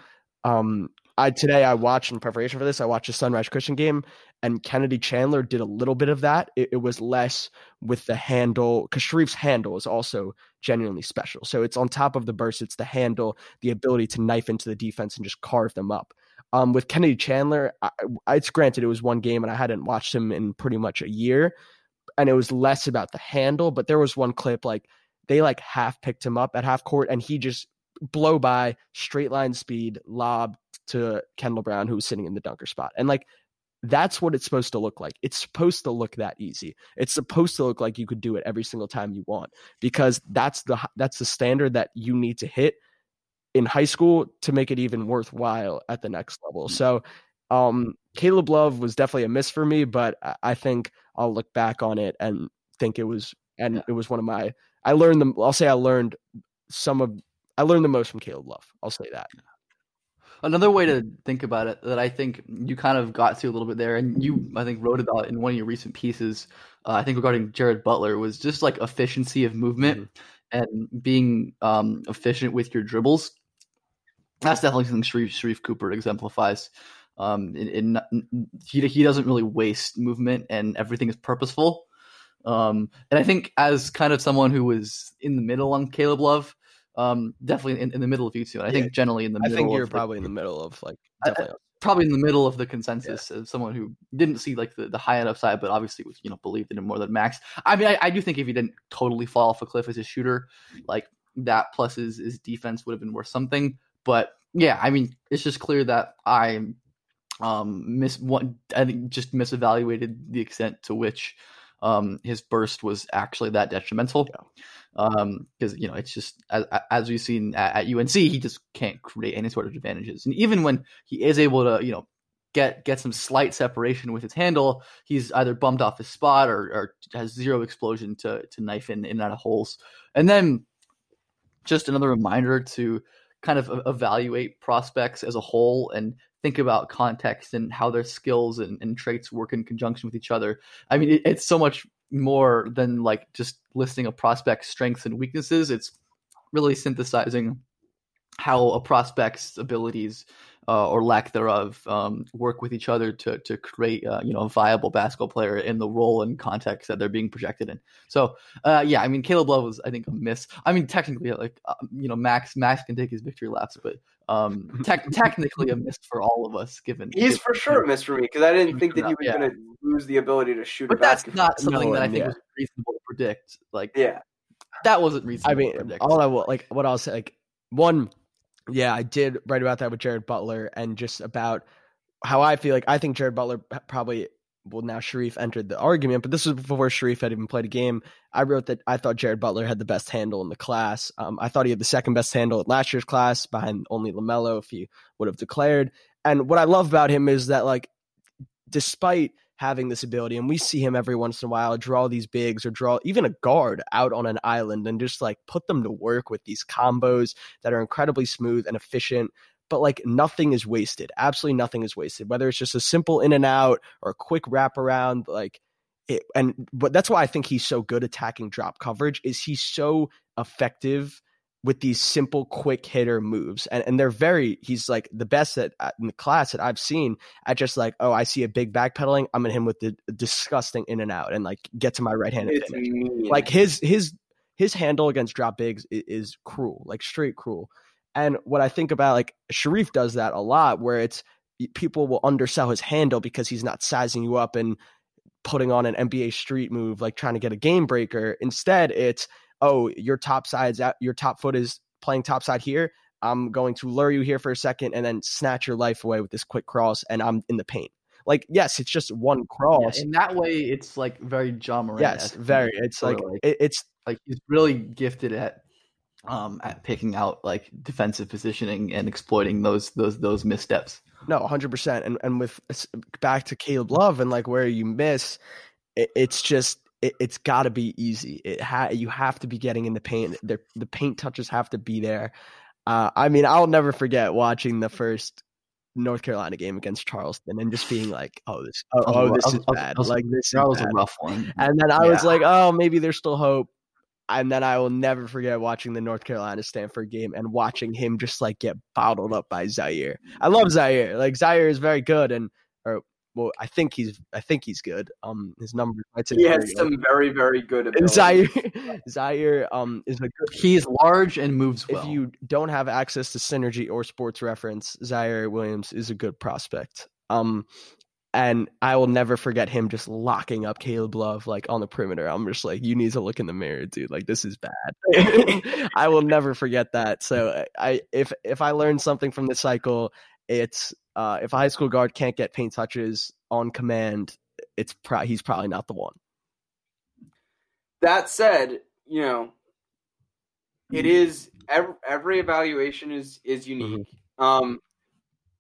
Speaker 3: Um, I today I watched in preparation for this. I watched a Sunrise Christian game, and Kennedy Chandler did a little bit of that. It, it was less with the handle because Sharife's handle is also genuinely special. So it's on top of the burst. It's the handle, the ability to knife into the defense and just carve them up. Um, with Kennedy Chandler, I, it's granted it was one game, and I hadn't watched him in pretty much a year, and it was less about the handle. But there was one clip like they like half picked him up at half court, and he just blow by straight line speed lob to Kendall Brown, who was sitting in the dunker spot. And like, that's what it's supposed to look like. It's supposed to look that easy. It's supposed to look like you could do it every single time you want because that's the that's the standard that you need to hit in high school to make it even worthwhile at the next level. So, um, Caleb Love was definitely a miss for me, but I think I'll look back on it and think it was and it was one of my I learned them. I'll say I learned some of I learned the most from Caleb Love. I'll say that.
Speaker 1: Another way to think about it that I think you kind of got to a little bit there, and you I think wrote about in one of your recent pieces. Uh, I think regarding Jared Butler was just like efficiency of movement mm-hmm. and being um, efficient with your dribbles. That's definitely something Sharife, Sharife Cooper exemplifies. Um, in, in, he he doesn't really waste movement, and everything is purposeful. Um, and I think as kind of someone who was in the middle on Caleb Love, um, definitely in, in, the middle of you two. I yeah. think generally in the middle.
Speaker 3: I think you're probably the, in the middle of like definitely. I,
Speaker 1: probably in the middle of the consensus yeah. as someone who didn't see like the, the high end upside, but obviously was you know believed in him more than Max. I mean, I, I do think if he didn't totally fall off a cliff as a shooter, like that plus his, his defense would have been worth something. But yeah, I mean, it's just clear that I um miss one. I think just misevaluated the extent to which um his burst was actually that detrimental. Yeah. Um because you know it's just as, as we've seen at, at, UNC he just can't create any sort of advantages. And even when he is able to you know get get some slight separation with his handle he's either bumped off his spot or, or has zero explosion to to knife in in and out of holes. And then just another reminder to kind of evaluate prospects as a whole and think about context and how their skills and, and traits work in conjunction with each other. I mean, it, it's so much more than like just listing a prospect's strengths and weaknesses. It's really synthesizing how a prospect's abilities uh, or lack thereof um, work with each other to to create uh, you know a viable basketball player in the role and context that they're being projected in. So uh, yeah, I mean Caleb Love was I think a miss. I mean technically like uh, you know Max Max can take his victory laps, but um, te- technically a miss for all of us. Given
Speaker 2: he's given, for sure a miss for me because I didn't think that he was yeah. going to lose the ability to shoot.
Speaker 1: But that's not something no, that I think yeah. was reasonable to predict. Like
Speaker 2: yeah,
Speaker 1: that wasn't reasonable.
Speaker 3: I mean, all I will like what I'll say like one yeah, I did write about that with Jared Butler and just about how I feel like I think Jared Butler probably well now Sharife entered the argument, but this was before Sharife had even played a game. I wrote that I thought Jared Butler had the best handle in the class. Um, I thought he had the second best handle at last year's class, behind only LaMelo if he would have declared. And what I love about him is that like, despite having this ability. And we see him every once in a while draw these bigs or draw even a guard out on an island and just like put them to work with these combos that are incredibly smooth and efficient. But like nothing is wasted. Absolutely nothing is wasted. Whether it's just a simple in and out or a quick wraparound, like it, and but that's why I think he's so good attacking drop coverage. Is he's so effective with these simple, quick hitter moves. And and they're very he's like the best at, at uh, in the class that I've seen at just like, oh, I see a big backpedaling, I'm gonna hit him with the disgusting in and out and like get to my right hand Like his his his handle against drop bigs is, is cruel, like straight cruel. And what I think about like Sharife does that a lot where it's people will undersell his handle because he's not sizing you up and putting on an NBA street move, like trying to get a game breaker. Instead, it's oh, your top side's out, your top foot is playing top side here. I'm going to lure you here for a second and then snatch your life away with this quick cross, and I'm in the paint. Like, yes, it's just one cross.
Speaker 1: Yeah, in that way, it's like very Ja Morant.
Speaker 3: Yes, very. It's like, like it, it's
Speaker 1: like he's really gifted at um at picking out like defensive positioning and exploiting those those those missteps.
Speaker 3: No, 100%. And and with back to Caleb Love and like where you miss, it, it's just it, has got to be easy. It ha- you have to be getting in the paint. The, the paint touches have to be there. Uh, I mean, I'll never forget watching the first North Carolina game against Charleston and just being like, "Oh, this, oh, oh this is bad. like this
Speaker 1: that
Speaker 3: was
Speaker 1: bad. a rough one."
Speaker 3: And then I yeah. was like, "Oh, maybe there's still hope." And then I will never forget watching the North Carolina Stanford game and watching him just like get bottled up by Ziaire. I love Ziaire. Like Ziaire is very good, and or well, I think he's I think he's good. Um, his numbers.
Speaker 2: He has some very very good.
Speaker 3: And Ziaire, Ziaire, um, is a good.
Speaker 1: He is large and moves well.
Speaker 3: If you don't have access to synergy or sports reference, Ziaire Williams is a good prospect. Um, and I will never forget him just locking up Caleb Love like on the perimeter. I'm just like, you need to look in the mirror, dude. Like this is bad. I will never forget that. So I if if I learned something from this cycle, it's uh, if a high school guard can't get paint touches on command, it's pro- he's probably not the one.
Speaker 2: That said, you know, it is every, every evaluation is is unique. Mm-hmm. Um,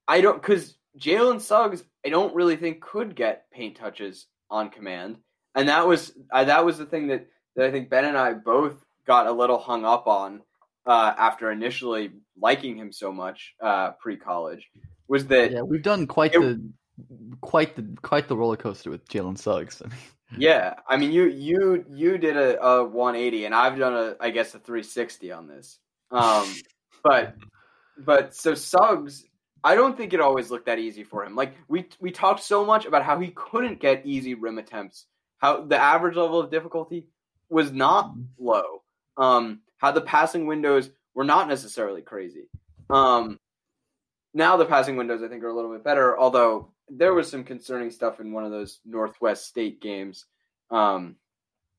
Speaker 2: I don't because Jalen Suggs, I don't really think could get paint touches on command, and that was uh, that was the thing that that I think Ben and I both got a little hung up on uh, after initially liking him so much uh, pre-college was that
Speaker 1: yeah we've done quite it, the quite the quite the roller coaster with Jalen Suggs.
Speaker 2: yeah, I mean you you you did a, a 180 and I've done a I guess a 360 on this. Um, but but so Suggs, I don't think it always looked that easy for him. Like we we talked so much about how he couldn't get easy rim attempts, how the average level of difficulty was not low. Um, how the passing windows were not necessarily crazy. Um, now the passing windows I think are a little bit better, although there was some concerning stuff in one of those Northwest State games um,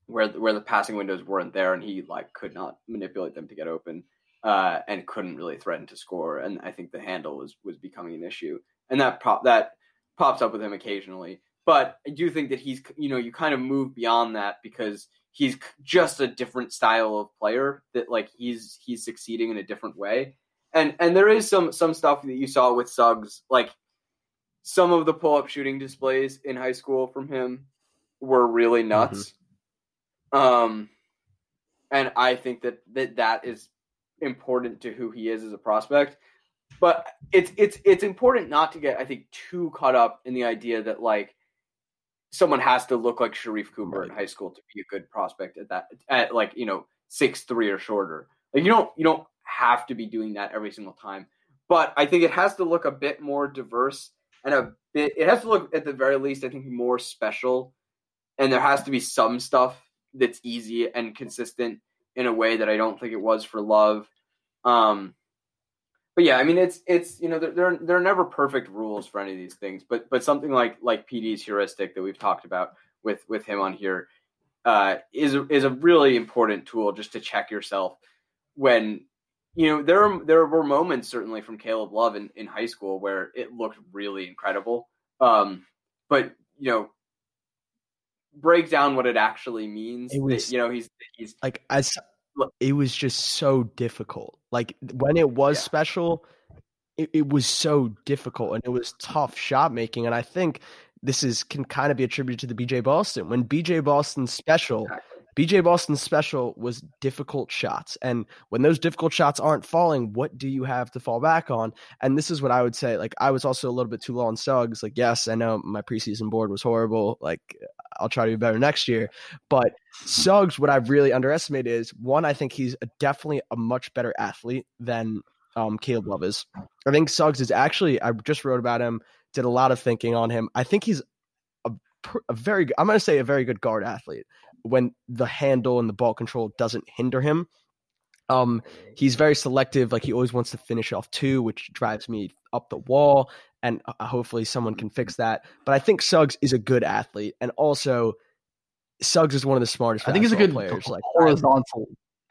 Speaker 2: where where the passing windows weren't there and he like could not manipulate them to get open uh, and couldn't really threaten to score. And I think the handle was was becoming an issue, and that pop that pops up with him occasionally. But I do think that he's you know you kind of move beyond that because he's just a different style of player that like he's he's succeeding in a different way. And and there is some some stuff that you saw with Suggs like some of the pull up shooting displays in high school from him were really nuts. Mm-hmm. Um and I think that, that that is important to who he is as a prospect. But it's it's it's important not to get I think too caught up in the idea that like someone has to look like Sharife Cooper right. in high school to be a good prospect at that at like you know six three or shorter. Like you don't you don't have to be doing that every single time. But I think it has to look a bit more diverse and a bit it has to look at the very least I think more special and there has to be some stuff that's easy and consistent in a way that I don't think it was for Love. Um, but yeah, I mean, it's it's you know there there there are never perfect rules for any of these things, but but something like like PD's heuristic that we've talked about with with him on here uh, is is a really important tool just to check yourself when you know there are, there were moments certainly from Caleb Love in, in high school where it looked really incredible, um, but you know break down what it actually means. It was, you know, he's he's
Speaker 3: like as it was just so difficult. Like when it was yeah. special, it, it, was so difficult and it was tough shot making. And I think this is can kind of be attributed to the BJ Boston. When BJ Boston special, exactly. BJ Boston's special was difficult shots. And when those difficult shots aren't falling, what do you have to fall back on? And this is what I would say. Like, I was also a little bit too low on Suggs. Like, yes, I know my preseason board was horrible. Like, I'll try to be better next year. But Suggs, what I've really underestimated is one, I think he's definitely a much better athlete than um, Caleb Love is. I think Suggs is actually, I just wrote about him, did a lot of thinking on him. I think he's a, a very, I'm going to say a very good guard athlete when the handle and the ball control doesn't hinder him. Um, he's very selective. Like he always wants to finish off two, which drives me up the wall. And uh, hopefully someone can fix that. But I think Suggs is a good athlete, and also Suggs is one of the smartest.
Speaker 1: I think he's a good players. Like horizontal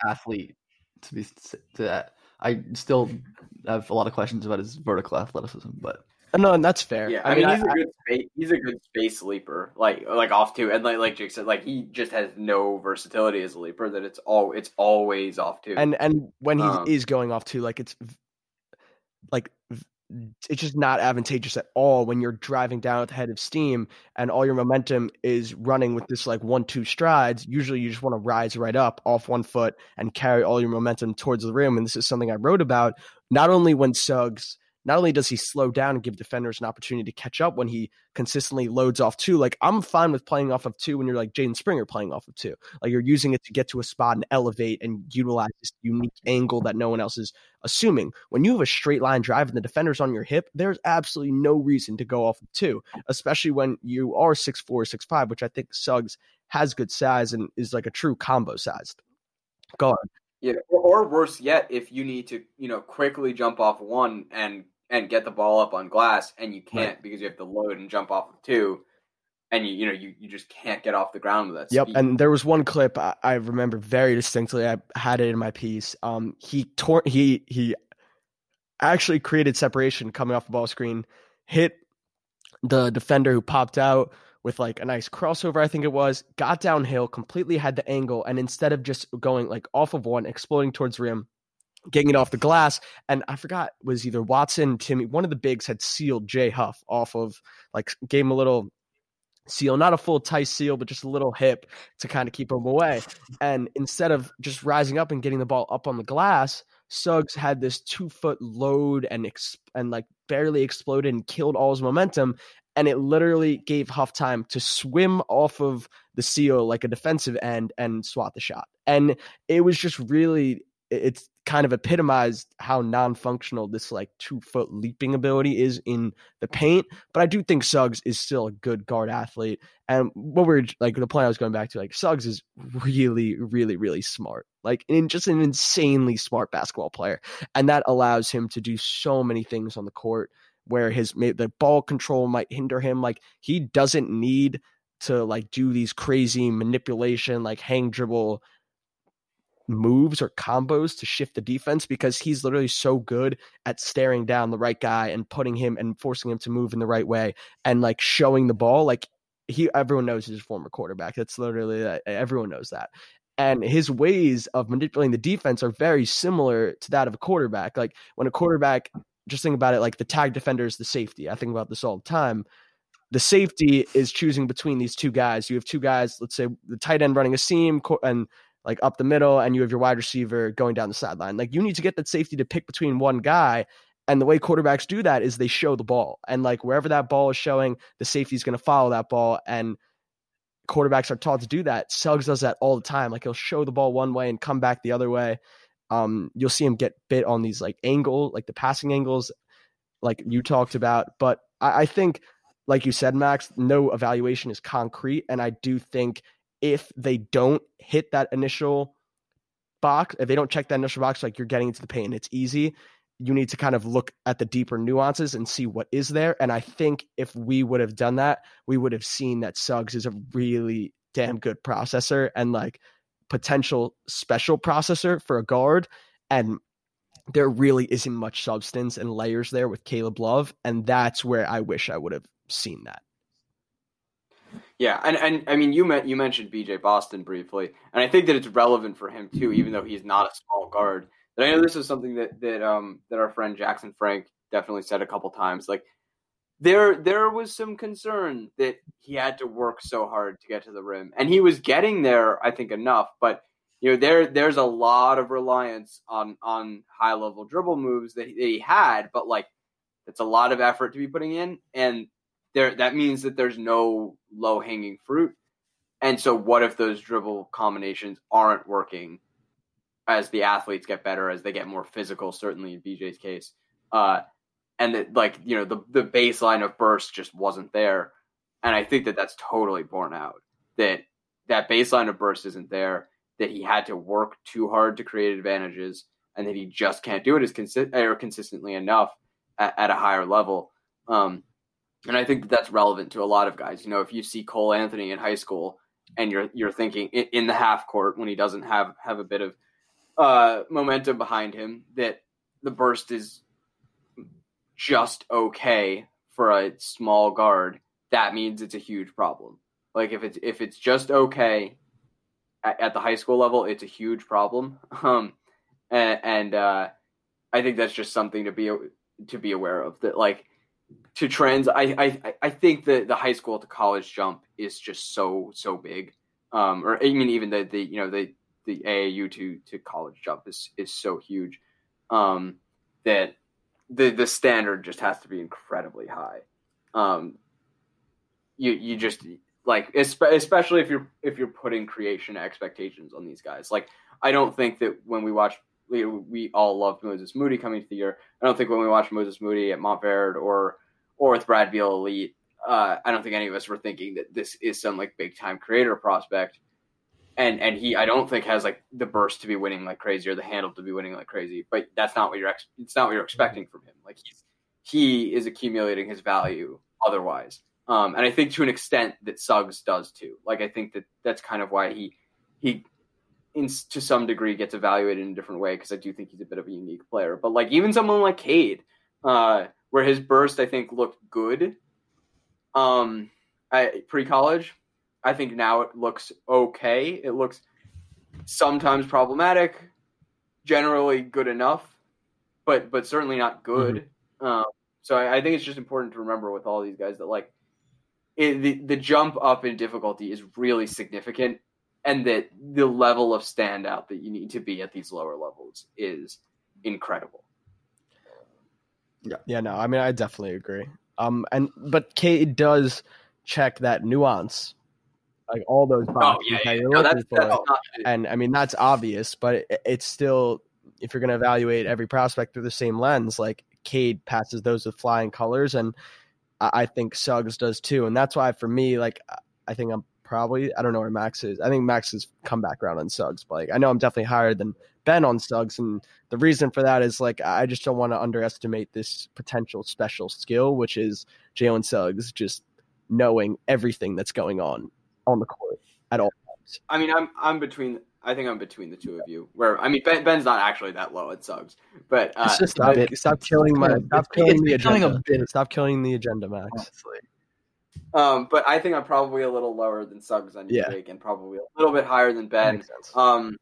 Speaker 1: athlete. To be to that, I still have a lot of questions about his vertical athleticism, but
Speaker 3: no, and that's fair.
Speaker 2: Yeah, I, I mean, mean, he's I, a good space. He's a good space leaper, like like off two, and like like Jake said, like he just has no versatility as a leaper. That it's all it's always off two.
Speaker 3: And and when he um, is going off two, like it's like it's just not advantageous at all when you're driving down at the head of steam and all your momentum is running with this like one two strides usually you just want to rise right up off one foot and carry all your momentum towards the rim and this is something i wrote about not only when suggs not only does he slow down and give defenders an opportunity to catch up when he consistently loads off two, like I'm fine with playing off of two when you're like Jaden Springer playing off of two. Like you're using it to get to a spot and elevate and utilize this unique angle that no one else is assuming. When you have a straight line drive and the defender's on your hip, there's absolutely no reason to go off of two, especially when you are six four, six five, which I think Suggs has good size and is like a true combo sized guard.
Speaker 2: Yeah, or, or worse yet, if you need to, you know, quickly jump off one and and get the ball up on glass and you can't right. because you have to load and jump off of two and you you know you, you just can't get off the ground with that
Speaker 3: yep
Speaker 2: speed.
Speaker 3: and there was one clip I, I, remember very distinctly i had it in my piece um he tore he he actually created separation coming off the ball screen hit the defender who popped out with like a nice crossover i think it was got downhill completely had the angle and instead of just going like off of one exploding towards rim getting it off the glass. And I forgot was either Watson, Timme, one of the bigs had sealed Jay Huff off of like gave him a little seal, not a full tight seal, but just a little hip to kind of keep him away. And instead of just rising up and getting the ball up on the glass, Suggs had this two foot load and ex- and like barely exploded and killed all his momentum. And it literally gave Huff time to swim off of the seal like a defensive end and swat the shot. And it was just really it's kind of epitomized how non-functional this like two foot leaping ability is in the paint. But I do think Suggs is still a good guard athlete. And what we're like the point I was going back to, like Suggs is really, really, really smart. Like in just an insanely smart basketball player. And that allows him to do so many things on the court where his the ball control might hinder him. Like he doesn't need to like do these crazy manipulation, like hang dribble moves or combos to shift the defense because he's literally so good at staring down the right guy and putting him and forcing him to move in the right way and like showing the ball like he everyone knows he's a former quarterback. That's literally uh, everyone knows that. And his ways of manipulating the defense are very similar to that of a quarterback. Like when a quarterback just think about it like the tag defender is the safety. I think about this all the time. The safety is choosing between these two guys. You have two guys, let's say the tight end running a seam and like up the middle and you have your wide receiver going down the sideline. Like you need to get that safety to pick between one guy. And the way quarterbacks do that is they show the ball. And like wherever that ball is showing, the safety is going to follow that ball. And quarterbacks are taught to do that. Suggs does that all the time. Like he'll show the ball one way and come back the other way. Um, you'll see him get bit on these like angle, like the passing angles, like you talked about. But I, I think, like you said, Max, no evaluation is concrete. And I do think if they don't hit that initial box, if they don't check that initial box, like you're getting into the paint, it's easy. You need to kind of look at the deeper nuances and see what is there. And I think if we would have done that, we would have seen that Suggs is a really damn good processor and like potential special processor for a guard. And there really isn't much substance and layers there with Caleb Love. And that's where I wish I would have seen that.
Speaker 2: Yeah, and, and I mean you met, you mentioned BJ Boston briefly, and I think that it's relevant for him too, even though he's not a small guard. But I know this is something that that um that our friend Jackson Frank definitely said a couple times. Like there there was some concern that he had to work so hard to get to the rim, and he was getting there, I think, enough. But you know there there's a lot of reliance on on high level dribble moves that he had, but like it's a lot of effort to be putting in, and there that means that there's no low hanging fruit. And so what if those dribble combinations aren't working as the athletes get better, as they get more physical, certainly in BJ's case. Uh, and that like, you know, the the baseline of burst just wasn't there. And I think that that's totally borne out. That that baseline of burst isn't there, that he had to work too hard to create advantages and that he just can't do it as consi- or consistently enough at, at a higher level. Um, and I think that that's relevant to a lot of guys. You know, if you see Cole Anthony in high school and you're you're thinking in, the half court when he doesn't have have a bit of uh, momentum behind him, that the burst is just okay for a small guard. That means it's a huge problem. Like if it's if it's just okay at, at the high school level, it's a huge problem. Um, and, and uh, I think that's just something to be to be aware of. That like to trends, I, I I think that the high school to college jump is just so so big. Um, or I mean, even the the you know the the AAU to to college jump is is so huge um, that the the standard just has to be incredibly high. Um, you you just like especially if you're if you're putting creation expectations on these guys. Like I don't think that when we watch we, we all loved Moses Moody coming to the year. I don't think when we watched Moses Moody at Montverde or or with Brad Beal Elite, uh, I don't think any of us were thinking that this is some like big time creator prospect. And and he I don't think has like the burst to be winning like crazy or the handle to be winning like crazy. But that's not what you're ex- it's not what you're expecting from him. Like he's he is accumulating his value otherwise. Um, and I think to an extent that Suggs does too. Like I think that that's kind of why he he in, to some degree gets evaluated in a different way because I do think he's a bit of a unique player. But like even someone like Cade, uh, where his burst I think looked good, um, pre college, I think now it looks okay. It looks sometimes problematic, generally good enough, but but certainly not good. Mm-hmm. Um, so I, I think it's just important to remember with all these guys that like it, the the jump up in difficulty is really significant, and that the level of standout that you need to be at these lower levels is incredible.
Speaker 3: Yeah, yeah, no, I mean, I definitely agree. Um, and but Cade does check that nuance, like all those boxes oh, yeah, that you're no, looking that's, for. That's and I mean, that's obvious, but it, it's still if you're going to evaluate every prospect through the same lens, like Cade passes those with flying colors, and I think Suggs does too. And that's why for me, like I think I'm probably I don't know where Max is. I think Max has come back around on Suggs, but like I know I'm definitely higher than Ben on Suggs, and the reason for that is like I just don't want to underestimate this potential special skill, which is Jalen Suggs just knowing everything that's going on on the court at all times.
Speaker 2: I mean, I'm I'm between I think I'm between the two of you. Where I mean, ben, Ben's not actually that low at Suggs, but uh,
Speaker 3: stop, stop killing my stop killing the agenda. Stop killing the agenda, Max. Honestly.
Speaker 2: Um, but I think I'm probably a little lower than Suggs on yeah. Jake, and probably a little bit higher than Ben. Um,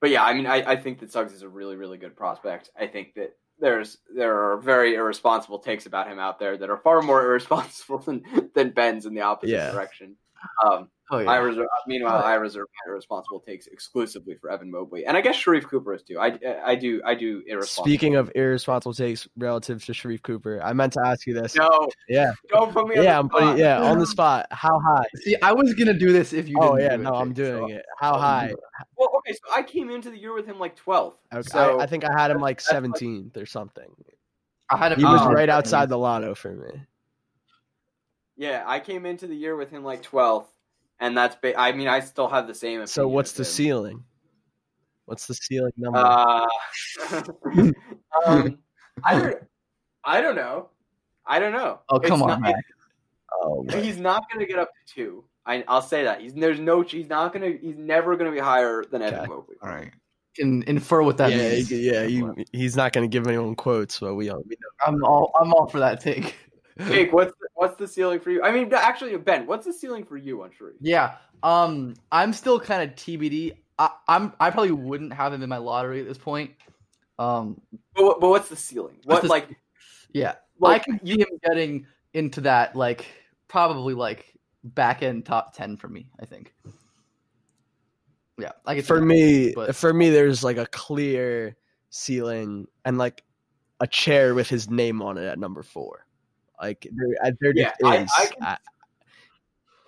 Speaker 2: but yeah, I mean, I, I think that Suggs is a really, really good prospect. I think that there's there are very irresponsible takes about him out there that are far more irresponsible than than Ben's in the opposite yeah. direction. Um, Oh, yeah. I reserve. Meanwhile, oh. I reserve my irresponsible takes exclusively for Evan Mobley, and I guess Sharife Cooper is too. I, I do I do irresponsible.
Speaker 3: Speaking of irresponsible takes relative to Sharife Cooper, I meant to ask you this.
Speaker 2: No,
Speaker 3: yeah,
Speaker 2: don't put me.
Speaker 3: Yeah,
Speaker 2: I'm
Speaker 3: putting yeah on the spot. How high?
Speaker 1: See, I was gonna do this if you.
Speaker 3: Oh yeah, no, I'm doing so. it. How high?
Speaker 2: Well, okay, so I came into the year with him like 12th.
Speaker 3: Okay,
Speaker 2: so
Speaker 3: I, I think I had him like 17th or something.
Speaker 1: I had him.
Speaker 3: He was right outside the lotto for me.
Speaker 2: Yeah, I came into the year with him like 12th and that's ba- I mean I still have the same.
Speaker 3: So what's the ceiling? What's the ceiling number?
Speaker 2: Uh, um, I don't. I don't know. I don't know.
Speaker 1: Oh come it's on, not,
Speaker 2: Oh, he's not going to get up to two. I, will say that he's there's no. He's not going to. He's never going to be higher than okay. Evan Mobley.
Speaker 1: All right. Can infer what that
Speaker 3: yeah,
Speaker 1: means.
Speaker 3: Yeah, he, he's not going to give anyone quotes, but we, we know.
Speaker 1: I'm all. I'm all for that take.
Speaker 2: Jake, what's the, what's the ceiling for you? I mean, actually, Ben, what's the ceiling for you on Sharife?
Speaker 1: Yeah, um, I'm still kind of TBD. I, I'm I probably wouldn't have him in my lottery at this point. Um,
Speaker 2: but, but what's the ceiling? What the, like?
Speaker 1: Yeah, like, I can see him getting into that like probably like back end top ten for me. I think. Yeah,
Speaker 3: I for me, but... for me, there's like a clear ceiling and like a chair with his name on it at number four. Like there, uh, there yeah, just I, is.
Speaker 2: I can, I,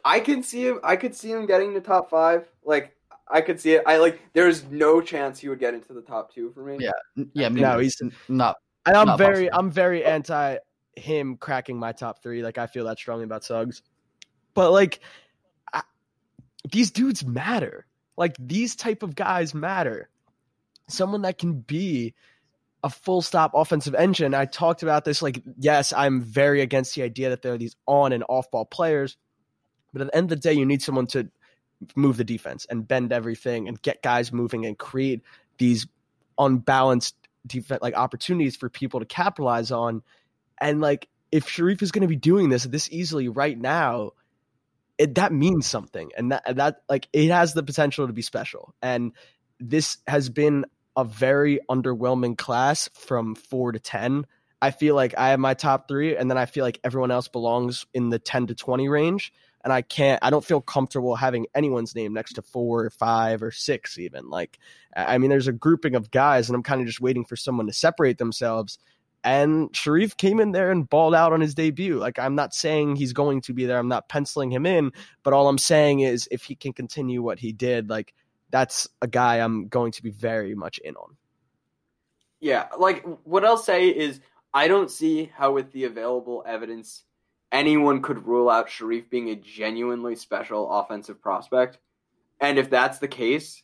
Speaker 2: I can see him. I could see him getting to top five. Like I could see it. I like. There's no chance he would get into the top two for me.
Speaker 1: Yeah, yeah. No, he's not.
Speaker 3: And I'm
Speaker 1: not
Speaker 3: very, possible. I'm very oh. anti him cracking my top three. Like I feel that strongly about Suggs, but like I, these dudes matter. Like these type of guys matter. Someone that can be a full stop offensive engine. I talked about this. Like, yes, I'm very against the idea that there are these on and off ball players, but at the end of the day, you need someone to move the defense and bend everything and get guys moving and create these unbalanced defense like opportunities for people to capitalize on. And like, if Sharife is going to be doing this this easily right now, it, that means something, and that that like it has the potential to be special. And this has been a very underwhelming class from four to 10. I feel like I have my top three, and then I feel like everyone else belongs in the 10 to 20 range. And I can't, I don't feel comfortable having anyone's name next to four or five or six, even. Like, I mean, there's a grouping of guys, and I'm kind of just waiting for someone to separate themselves. And Sharife came in there and balled out on his debut. Like, I'm not saying he's going to be there, I'm not penciling him in, but all I'm saying is if he can continue what he did, like, that's a guy I'm going to be very much in on.
Speaker 2: Yeah, like what I'll say is I don't see how with the available evidence anyone could rule out Sharife being a genuinely special offensive prospect. And if that's the case,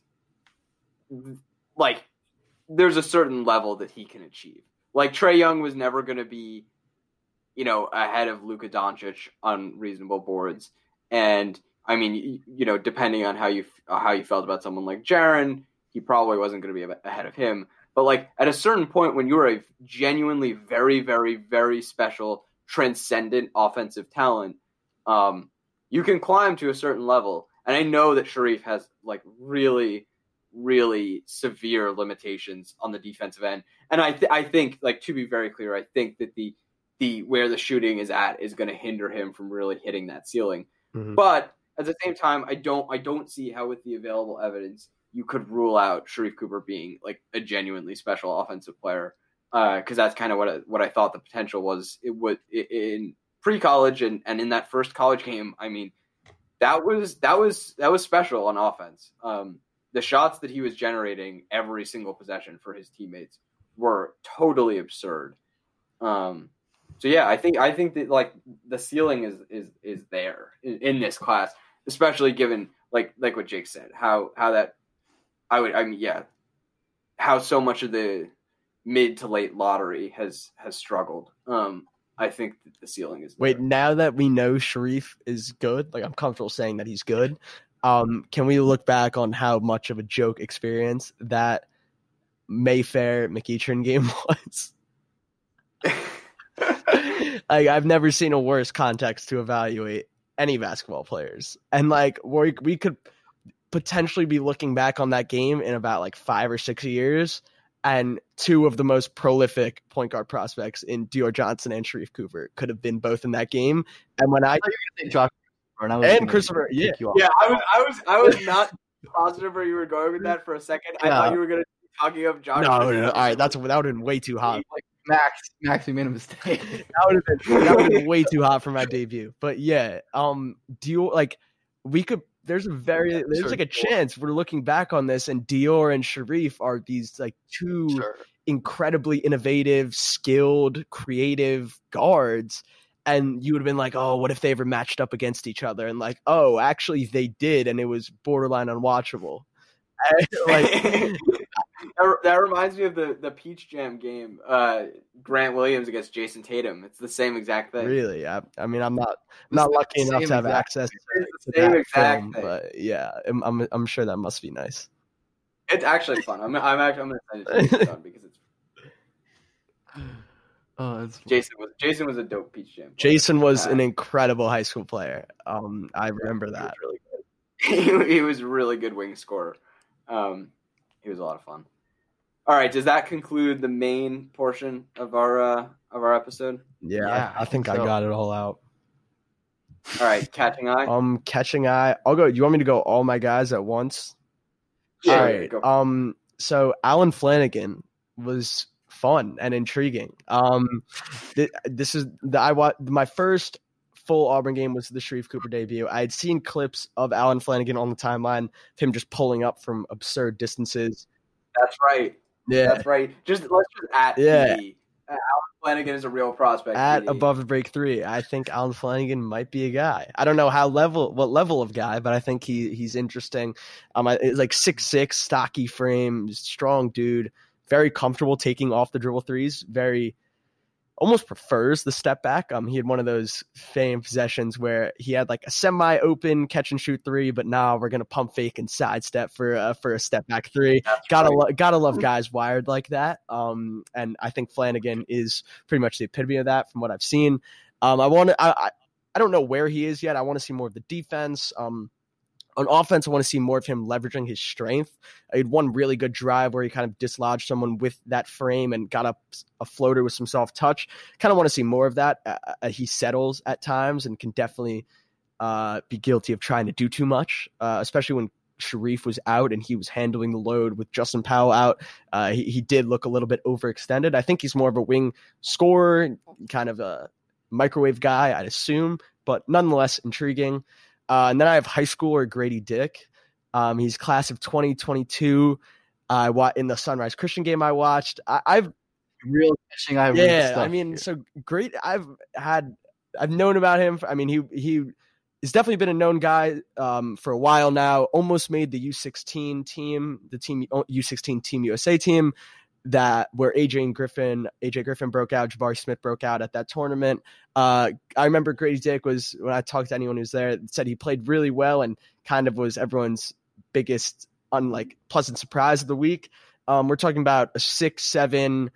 Speaker 2: like there's a certain level that he can achieve. Like Trae Young was never going to be, you know, ahead of Luka Doncic on reasonable boards, and I mean, you know, depending on how you how you felt about someone like Jaren, he probably wasn't going to be ahead of him. But like at a certain point, when you're a genuinely very, very, very special, transcendent offensive talent, um, you can climb to a certain level. And I know that Sharife has like really, really severe limitations on the defensive end. And I, th- I think, like to be very clear, I think that the the where the shooting is at is going to hinder him from really hitting that ceiling.
Speaker 3: Mhm.
Speaker 2: But at the same time, I don't I don't see how with the available evidence you could rule out Sharife Cooper being like a genuinely special offensive player because that's kind of what I, what I thought the potential was. It would in pre college and, and in that first college game. I mean, that was that was that was special on offense. Um, the shots that he was generating every single possession for his teammates were totally absurd. Um, so yeah, I think I think that like the ceiling is is is there in, in this class, especially given like like what Jake said, how how that I would I mean yeah, how so much of the mid to late lottery has has struggled. Um, I think the ceiling is.
Speaker 3: Wait,
Speaker 2: there.
Speaker 3: now that we know Sharife is good, like I'm comfortable saying that he's good. Um, can we look back on how much of a joke experience that Mayfair McEachern game was? like I've never seen a worse context to evaluate any basketball players, and like we we could potentially be looking back on that game in about like five or six years and two of the most prolific point guard prospects in Dior Johnson and Sharife Cooper could have been both in that game. And when I,
Speaker 1: I Josh and,
Speaker 3: and Christopher, yeah,
Speaker 2: yeah, I was, I was, I was not positive where you were going with that for a second. I thought you were going to be talking of Josh.
Speaker 3: No, no, no, all right, that's that would have been way too hot.
Speaker 1: Like Max, Max, we made a mistake.
Speaker 3: that would have been that would have been way too hot for my debut. But yeah, um, do you like we could there's a very there's sure, like a chance we're looking back on this and Dior and Sharife are these like two sure. incredibly innovative, skilled, creative guards. And you would have been like, oh, what if they ever matched up against each other? And like, oh, actually they did, and it was borderline unwatchable.
Speaker 2: like that, reminds me of the the Peach Jam game, uh, Grant Williams against Jayson Tatum. It's the same exact thing.
Speaker 3: Really? I, I mean, I'm not I'm not lucky enough to have access to,
Speaker 2: to that film, thing.
Speaker 3: but yeah, I'm, I'm, I'm sure that must be nice.
Speaker 2: It's actually fun. I'm I'm actually I'm gonna send it to you because it's.
Speaker 1: Oh,
Speaker 2: Jayson was Jayson was a dope Peach Jam.
Speaker 3: Player. Jayson was yeah. an incredible high school player. Um, I remember that.
Speaker 2: He was, really he, he was really good wing scorer. Um, he was a lot of fun. All right, does that conclude the main portion of our uh, of our episode?
Speaker 3: Yeah, yeah I, I, think so. I got it all out.
Speaker 2: All right, catching eye.
Speaker 3: Um, catching eye. I'll go. You want me to go all my guys at once?
Speaker 2: Yeah.
Speaker 3: All right. Um. So Allen Flanigan was fun and intriguing. Um, th- this is the I watched my first full Auburn game was the Sharife Cooper debut. I had seen clips of Allen Flanigan on the timeline, of him just pulling up from absurd distances.
Speaker 2: That's right. Yeah, that's right. Just let's just at yeah. PD. Uh, Allen Flanigan is a real prospect.
Speaker 3: At PD. above the break three, I think Allen Flanigan might be a guy. I don't know how level, what level of guy, but I think he he's interesting. Um, it's like six six, stocky frame, strong dude, very comfortable taking off the dribble threes. Very almost prefers the step back. Um, he had one of those famed possessions where he had like a semi-open catch and shoot three, but now we're gonna pump fake and sidestep for uh, for a step back three. That's gotta right. lo- gotta love guys wired like that. Um, and I think Flanigan is pretty much the epitome of that from what I've seen. Um, I want to I, I I don't know where he is yet. I want to see more of the defense. Um, on offense, I want to see more of him leveraging his strength. He had one really good drive where he kind of dislodged someone with that frame and got up a floater with some soft touch. Kind of want to see more of that. Uh, uh, he settles at times and can definitely uh, be guilty of trying to do too much, uh, especially when Sharife was out and he was handling the load with Justin Powell out. Uh, he, he did look a little bit overextended. I think he's more of a wing scorer, kind of a microwave guy, I'd assume, but nonetheless intriguing. Uh, and then I have high schooler Grady Dick. Um, he's class of 2022. I uh, in the Sunrise Christian game I watched. I, have
Speaker 1: real catching eye.
Speaker 3: Yeah, I mean, here. so great. I've had I've known about him. For, I mean, he he has definitely been a known guy um, for a while now. Almost made the U16 team, the team U16 Team USA team that where AJ Griffin, AJ Griffin broke out, Jabari Smith broke out at that tournament. Uh, I remember Grady Dick was when I talked to anyone who's there said he played really well and kind of was everyone's biggest unlike pleasant surprise of the week. Um, we're talking about a six seven.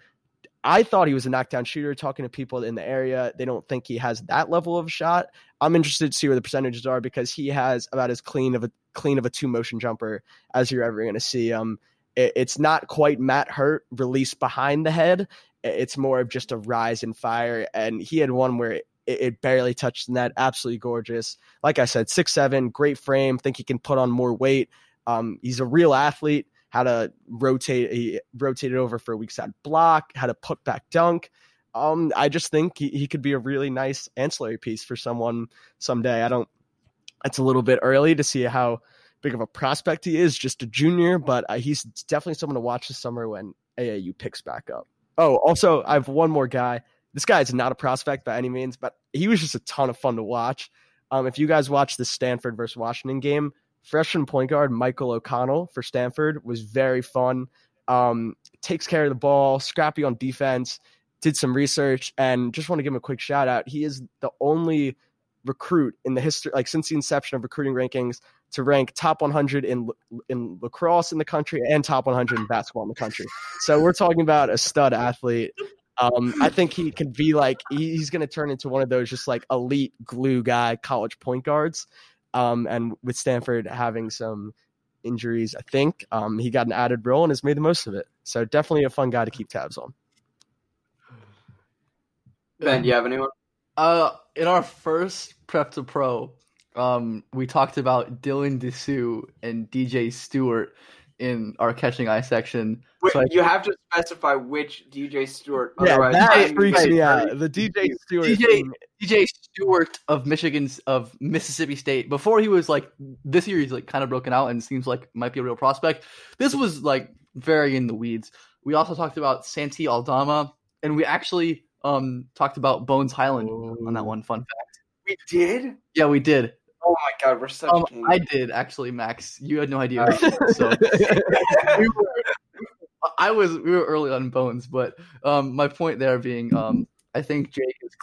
Speaker 3: I thought he was a knockdown shooter. Talking to people in the area, they don't think he has that level of shot. I'm interested to see where the percentages are because he has about as clean of a clean of a two motion jumper as you're ever going to see. Um, it's not quite Matt Hurt released behind the head. it's more of just a rise in fire. And he had one where it, it barely touched the net. Absolutely gorgeous. Like I said, six seven, great frame. Think he can put on more weight. Um, he's a real athlete. How to rotate, he rotated over for a weak side block. How to put back dunk. Um, I just think he, he could be a really nice ancillary piece for someone someday. I don't. It's a little bit early to see how big of a prospect he is, just a junior, but uh, he's definitely someone to watch this summer when AAU picks back up. Oh, also, I have one more guy. This guy is not a prospect by any means, but he was just a ton of fun to watch. Um, if you guys watched the Stanford versus Washington game, freshman point guard Michael O'Connell for Stanford was very fun. Um, takes care of the ball, scrappy on defense, did some research, and just want to give him a quick shout out. He is the only recruit in the history, like since the inception of recruiting rankings, to rank top 100 in in lacrosse in the country and top 100 in basketball in the country. So we're talking about a stud athlete. Um, I think he could be like he's going to turn into one of those just like elite glue guy college point guards. Um, and with Stanford having some injuries, I think um, he got an added role and has made the most of it. So definitely a fun guy to keep tabs on.
Speaker 2: Ben, do you have anyone?
Speaker 1: Uh, in our first prep to pro, um, we talked about Dylan Disu and DJ Stewart in our catching eye section.
Speaker 2: Wait, so you have to specify which DJ Stewart.
Speaker 3: Yeah, that freaks me out. The DJ Stewart.
Speaker 1: DJ, DJ Stewart of Michigan's of Mississippi State. Before he was like this year, he's like kind of broken out and seems like might be a real prospect. This was like very in the weeds. We also talked about Santi Aldama, and we actually um talked about Bones Hyland Ooh. on that one. Fun fact.
Speaker 2: We did.
Speaker 1: Yeah, we did.
Speaker 2: Oh my god, we're such. Um,
Speaker 1: I did actually, Max. You had no idea. so we were, I was we were early on Bones, but um, my point there being, um, I think Jake is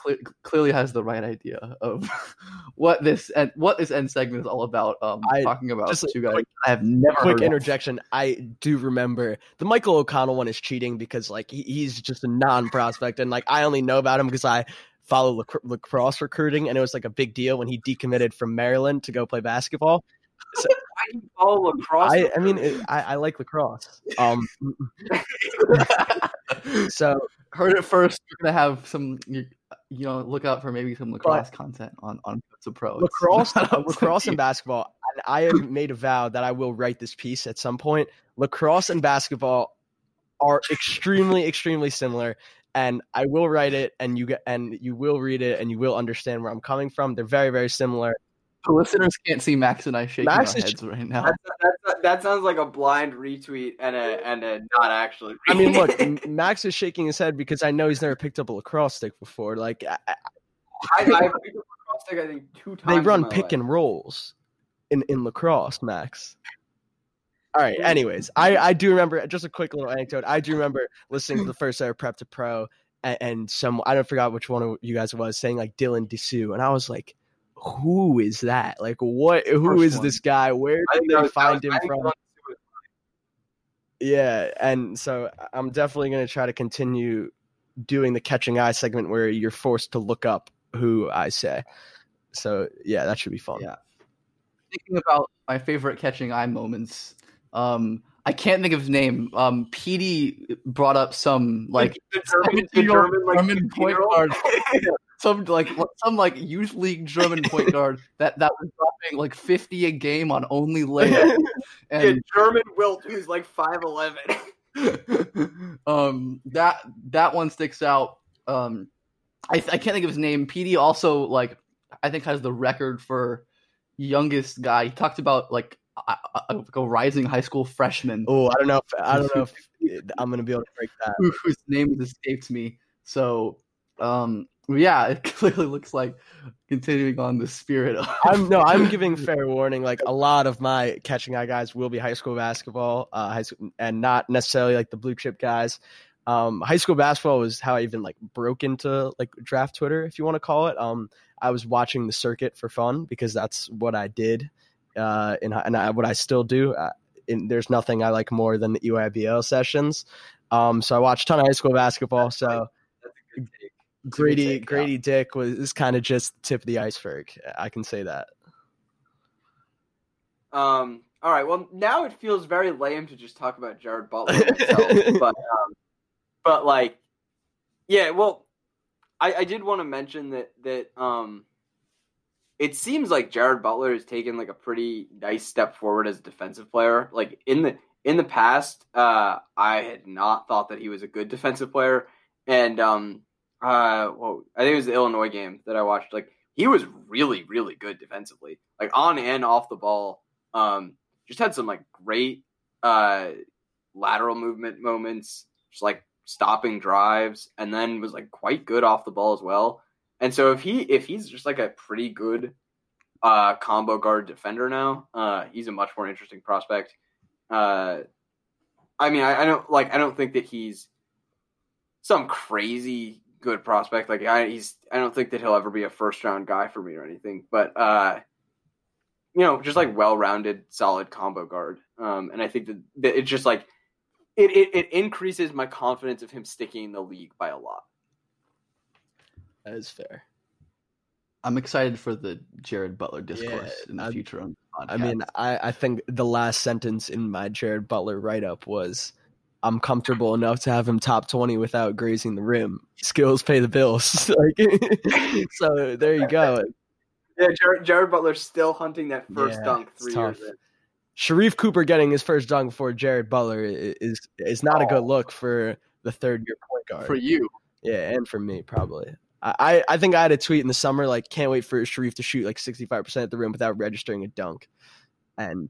Speaker 1: clearly has the right idea of what this and what this end segment is all about. Um, I, talking about just two guys quick, I have never.
Speaker 3: Quick interjection. Of. I do remember the Michael O'Connell one is cheating because like he, he's just a non prospect and like I only know about him because I follow lacrosse recruiting, and it was like a big deal when he decommitted from Maryland to go play basketball.
Speaker 2: So, Why do you follow lacrosse?
Speaker 3: I, I mean, it, I, I, like lacrosse. Um, so
Speaker 1: heard it first. You're gonna have some, you, you know, look out for maybe some lacrosse content on on the Pro.
Speaker 3: Lacrosse, lacrosse and basketball. And I have made a vow that I will write this piece at some point. Lacrosse and basketball are extremely, extremely similar and I will write it, and you get and you will read it, and you will understand where I'm coming from. They're very very similar.
Speaker 1: The listeners can't see Max and I shaking Max our heads right now.
Speaker 2: that sounds like a blind retweet and a and a not actually.
Speaker 3: I mean, look, Max is shaking his head because I know he's never picked up a lacrosse stick before. Like, I, I,
Speaker 2: I picked up a lacrosse stick I think two times.
Speaker 3: They run pick life. and rolls in in lacrosse, Max. All right. Anyways, I, I do remember just a quick little anecdote. I do remember listening to the first ever prep to pro and, and some I don't forgot which one of you guys was saying like Dylan Disu, and I was like, who is that? Like what? Who first is one. this guy? Where did they was, find him from? Yeah, and so I'm definitely going to try to continue doing the catching eye segment where you're forced to look up who I say. So yeah, that should be fun.
Speaker 1: Yeah. Thinking about my favorite catching eye moments um, I can't think of his name. Um, PD brought up some like
Speaker 2: the German, the German, like,
Speaker 1: German point guard, some like some like youth league German point guard that that was dropping like fifty a game on only layup.
Speaker 2: And yeah, German Wilt, who's like five eleven.
Speaker 1: um, that that one sticks out. Um, I I can't think of his name. PD also like I think has the record for youngest guy. He talked about like a, a rising high school freshman.
Speaker 3: Oh, I don't know. If, I don't know if I'm gonna be able to break that.
Speaker 1: Whose name has escaped me. So, um, yeah, it clearly looks like continuing on the spirit of.
Speaker 3: I'm no, I'm giving fair warning. Like a lot of my catching eye guys will be high school basketball, uh, high school, and not necessarily like the blue chip guys. Um, high school basketball was how I even like broke into like draft Twitter, if you want to call it. Um, I was watching the circuit for fun because that's what I did uh, in, and I, what I still do. Uh, in, there's nothing I like more than the EYBL sessions. Um, so I watch a ton of high school basketball. So Grady Grady Dick was kind of just tip of the iceberg. I can say that.
Speaker 2: Um. All right. Well, now it feels very lame to just talk about Jared Butler, but um, but like Yeah, well, I, I did want to mention that that um, it seems like Jared Butler has taken like a pretty nice step forward as a defensive player. Like in the in the past, uh, I had not thought that he was a good defensive player, and um, uh, well, I think it was the Illinois game that I watched. Like he was really, really good defensively, like on and off the ball. Um, just had some like great uh lateral movement moments, just like stopping drives, and then was like quite good off the ball as well. And so if he if he's just like a pretty good uh combo guard defender now, uh he's a much more interesting prospect. Uh I mean I, I don't like I don't think that he's some crazy good prospect. Like I he's I don't think that he'll ever be a first round guy for me or anything. But uh you know, just like well rounded, solid combo guard. Um and I think that, that it's just like it, it, it increases my confidence of him sticking in the league by a lot.
Speaker 3: That is fair.
Speaker 1: I'm excited for the Jared Butler discourse yeah, in the I, future. On
Speaker 3: I mean, I, I think the last sentence in my Jared Butler write up was, "I'm comfortable enough to have him top 20 without grazing the rim. Skills pay the bills." like, so there you go.
Speaker 2: Yeah, Jared, Jared Butler's still hunting that first yeah, dunk three years in.
Speaker 3: Sharife Cooper getting his first dunk before Jared Butler is is not oh. a good oh. look for the third year point guard.
Speaker 1: For you.
Speaker 3: Yeah, and for me probably. I, I think I had a tweet in the summer like can't wait for Sharife to shoot like 65% at the rim without registering a dunk. And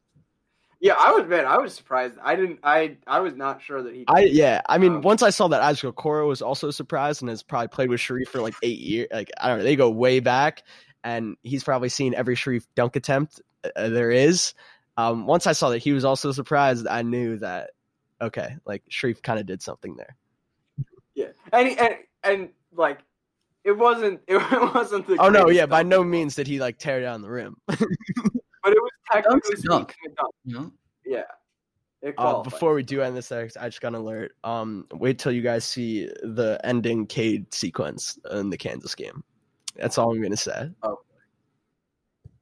Speaker 2: yeah, I was man, I was surprised. I didn't I I was not sure that he
Speaker 3: I yeah, I mean um, once I saw that Isaac Okoro was also surprised and has probably played with Sharife for like 8 years. Like I don't know, they go way back and he's probably seen every Sharife dunk attempt uh, there is. Um, once I saw that he was also surprised, I knew that okay, like Sharife kind of did something there.
Speaker 2: Yeah, and, he, and and like it wasn't it wasn't the.
Speaker 3: Oh no, yeah, by no means did he like tear down the rim.
Speaker 2: but it was technically dunk. dunk. Yeah.
Speaker 3: Uh, before we do end this, I just got an alert. Um, wait till you guys see the ending Cade sequence in the Kansas game. That's all I'm gonna say.
Speaker 2: Oh,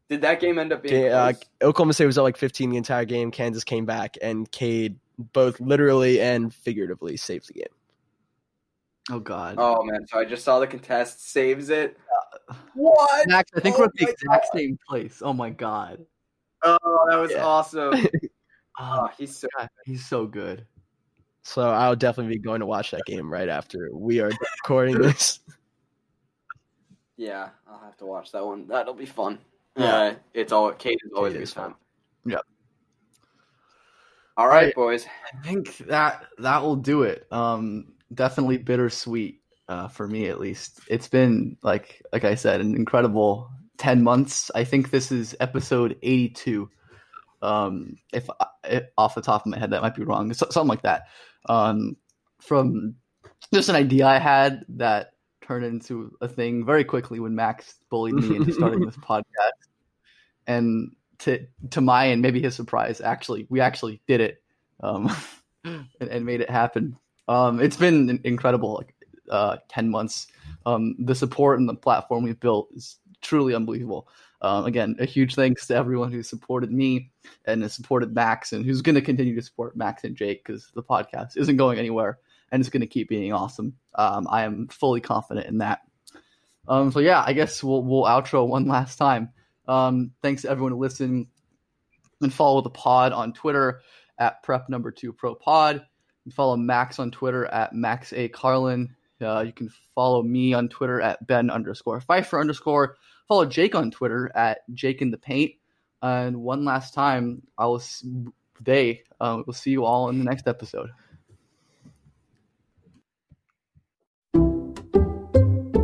Speaker 2: did that game end up being?
Speaker 3: Uh, Oklahoma State was up like 15 the entire game. Kansas came back, and Cade both literally and figuratively saved the game.
Speaker 1: Oh God!
Speaker 2: Oh man! So I just saw the contest saves it.
Speaker 1: Uh, what? Max, I think oh we're at the exact God. same place. Oh my God!
Speaker 2: Oh, that was yeah. awesome. oh, he's so God,
Speaker 1: he's so good.
Speaker 3: So I'll definitely be going to watch that game right after we are recording this.
Speaker 2: Yeah, I'll have to watch that one. That'll be fun. Yeah, uh, it's all Cade is always a good time.
Speaker 1: Yep.
Speaker 2: All right, boys.
Speaker 1: I think that that will do it. Um, definitely bittersweet uh, for me, at least. It's been like like I said, an incredible ten months. I think this is episode eighty-two. Um, if, if off the top of my head, that might be wrong. something like that. Um, from just an idea I had that turned into a thing very quickly when Max bullied me into starting this podcast. And to to my and maybe his surprise, actually, we actually did it um, and, and, made it happen. Um, it's been incredible, like uh, ten months. Um, the support and the platform we've built is truly unbelievable. Um, again, a huge thanks to everyone who supported me and has supported Max and who's going to continue to support Max and Jake because the podcast isn't going anywhere and it's going to keep being awesome. Um, I am fully confident in that. Um, so yeah, I guess we'll we'll outro one last time. Um, thanks to everyone who listened and follow the pod on Twitter at prep number two pro pod. You follow Max on Twitter at Max A Carlin. Uh, you can follow me on Twitter at Ben underscore Pfeiffer underscore. Follow Jake on Twitter at Jake in the Paint. And one last time, I will they uh, will see you all in the next episode.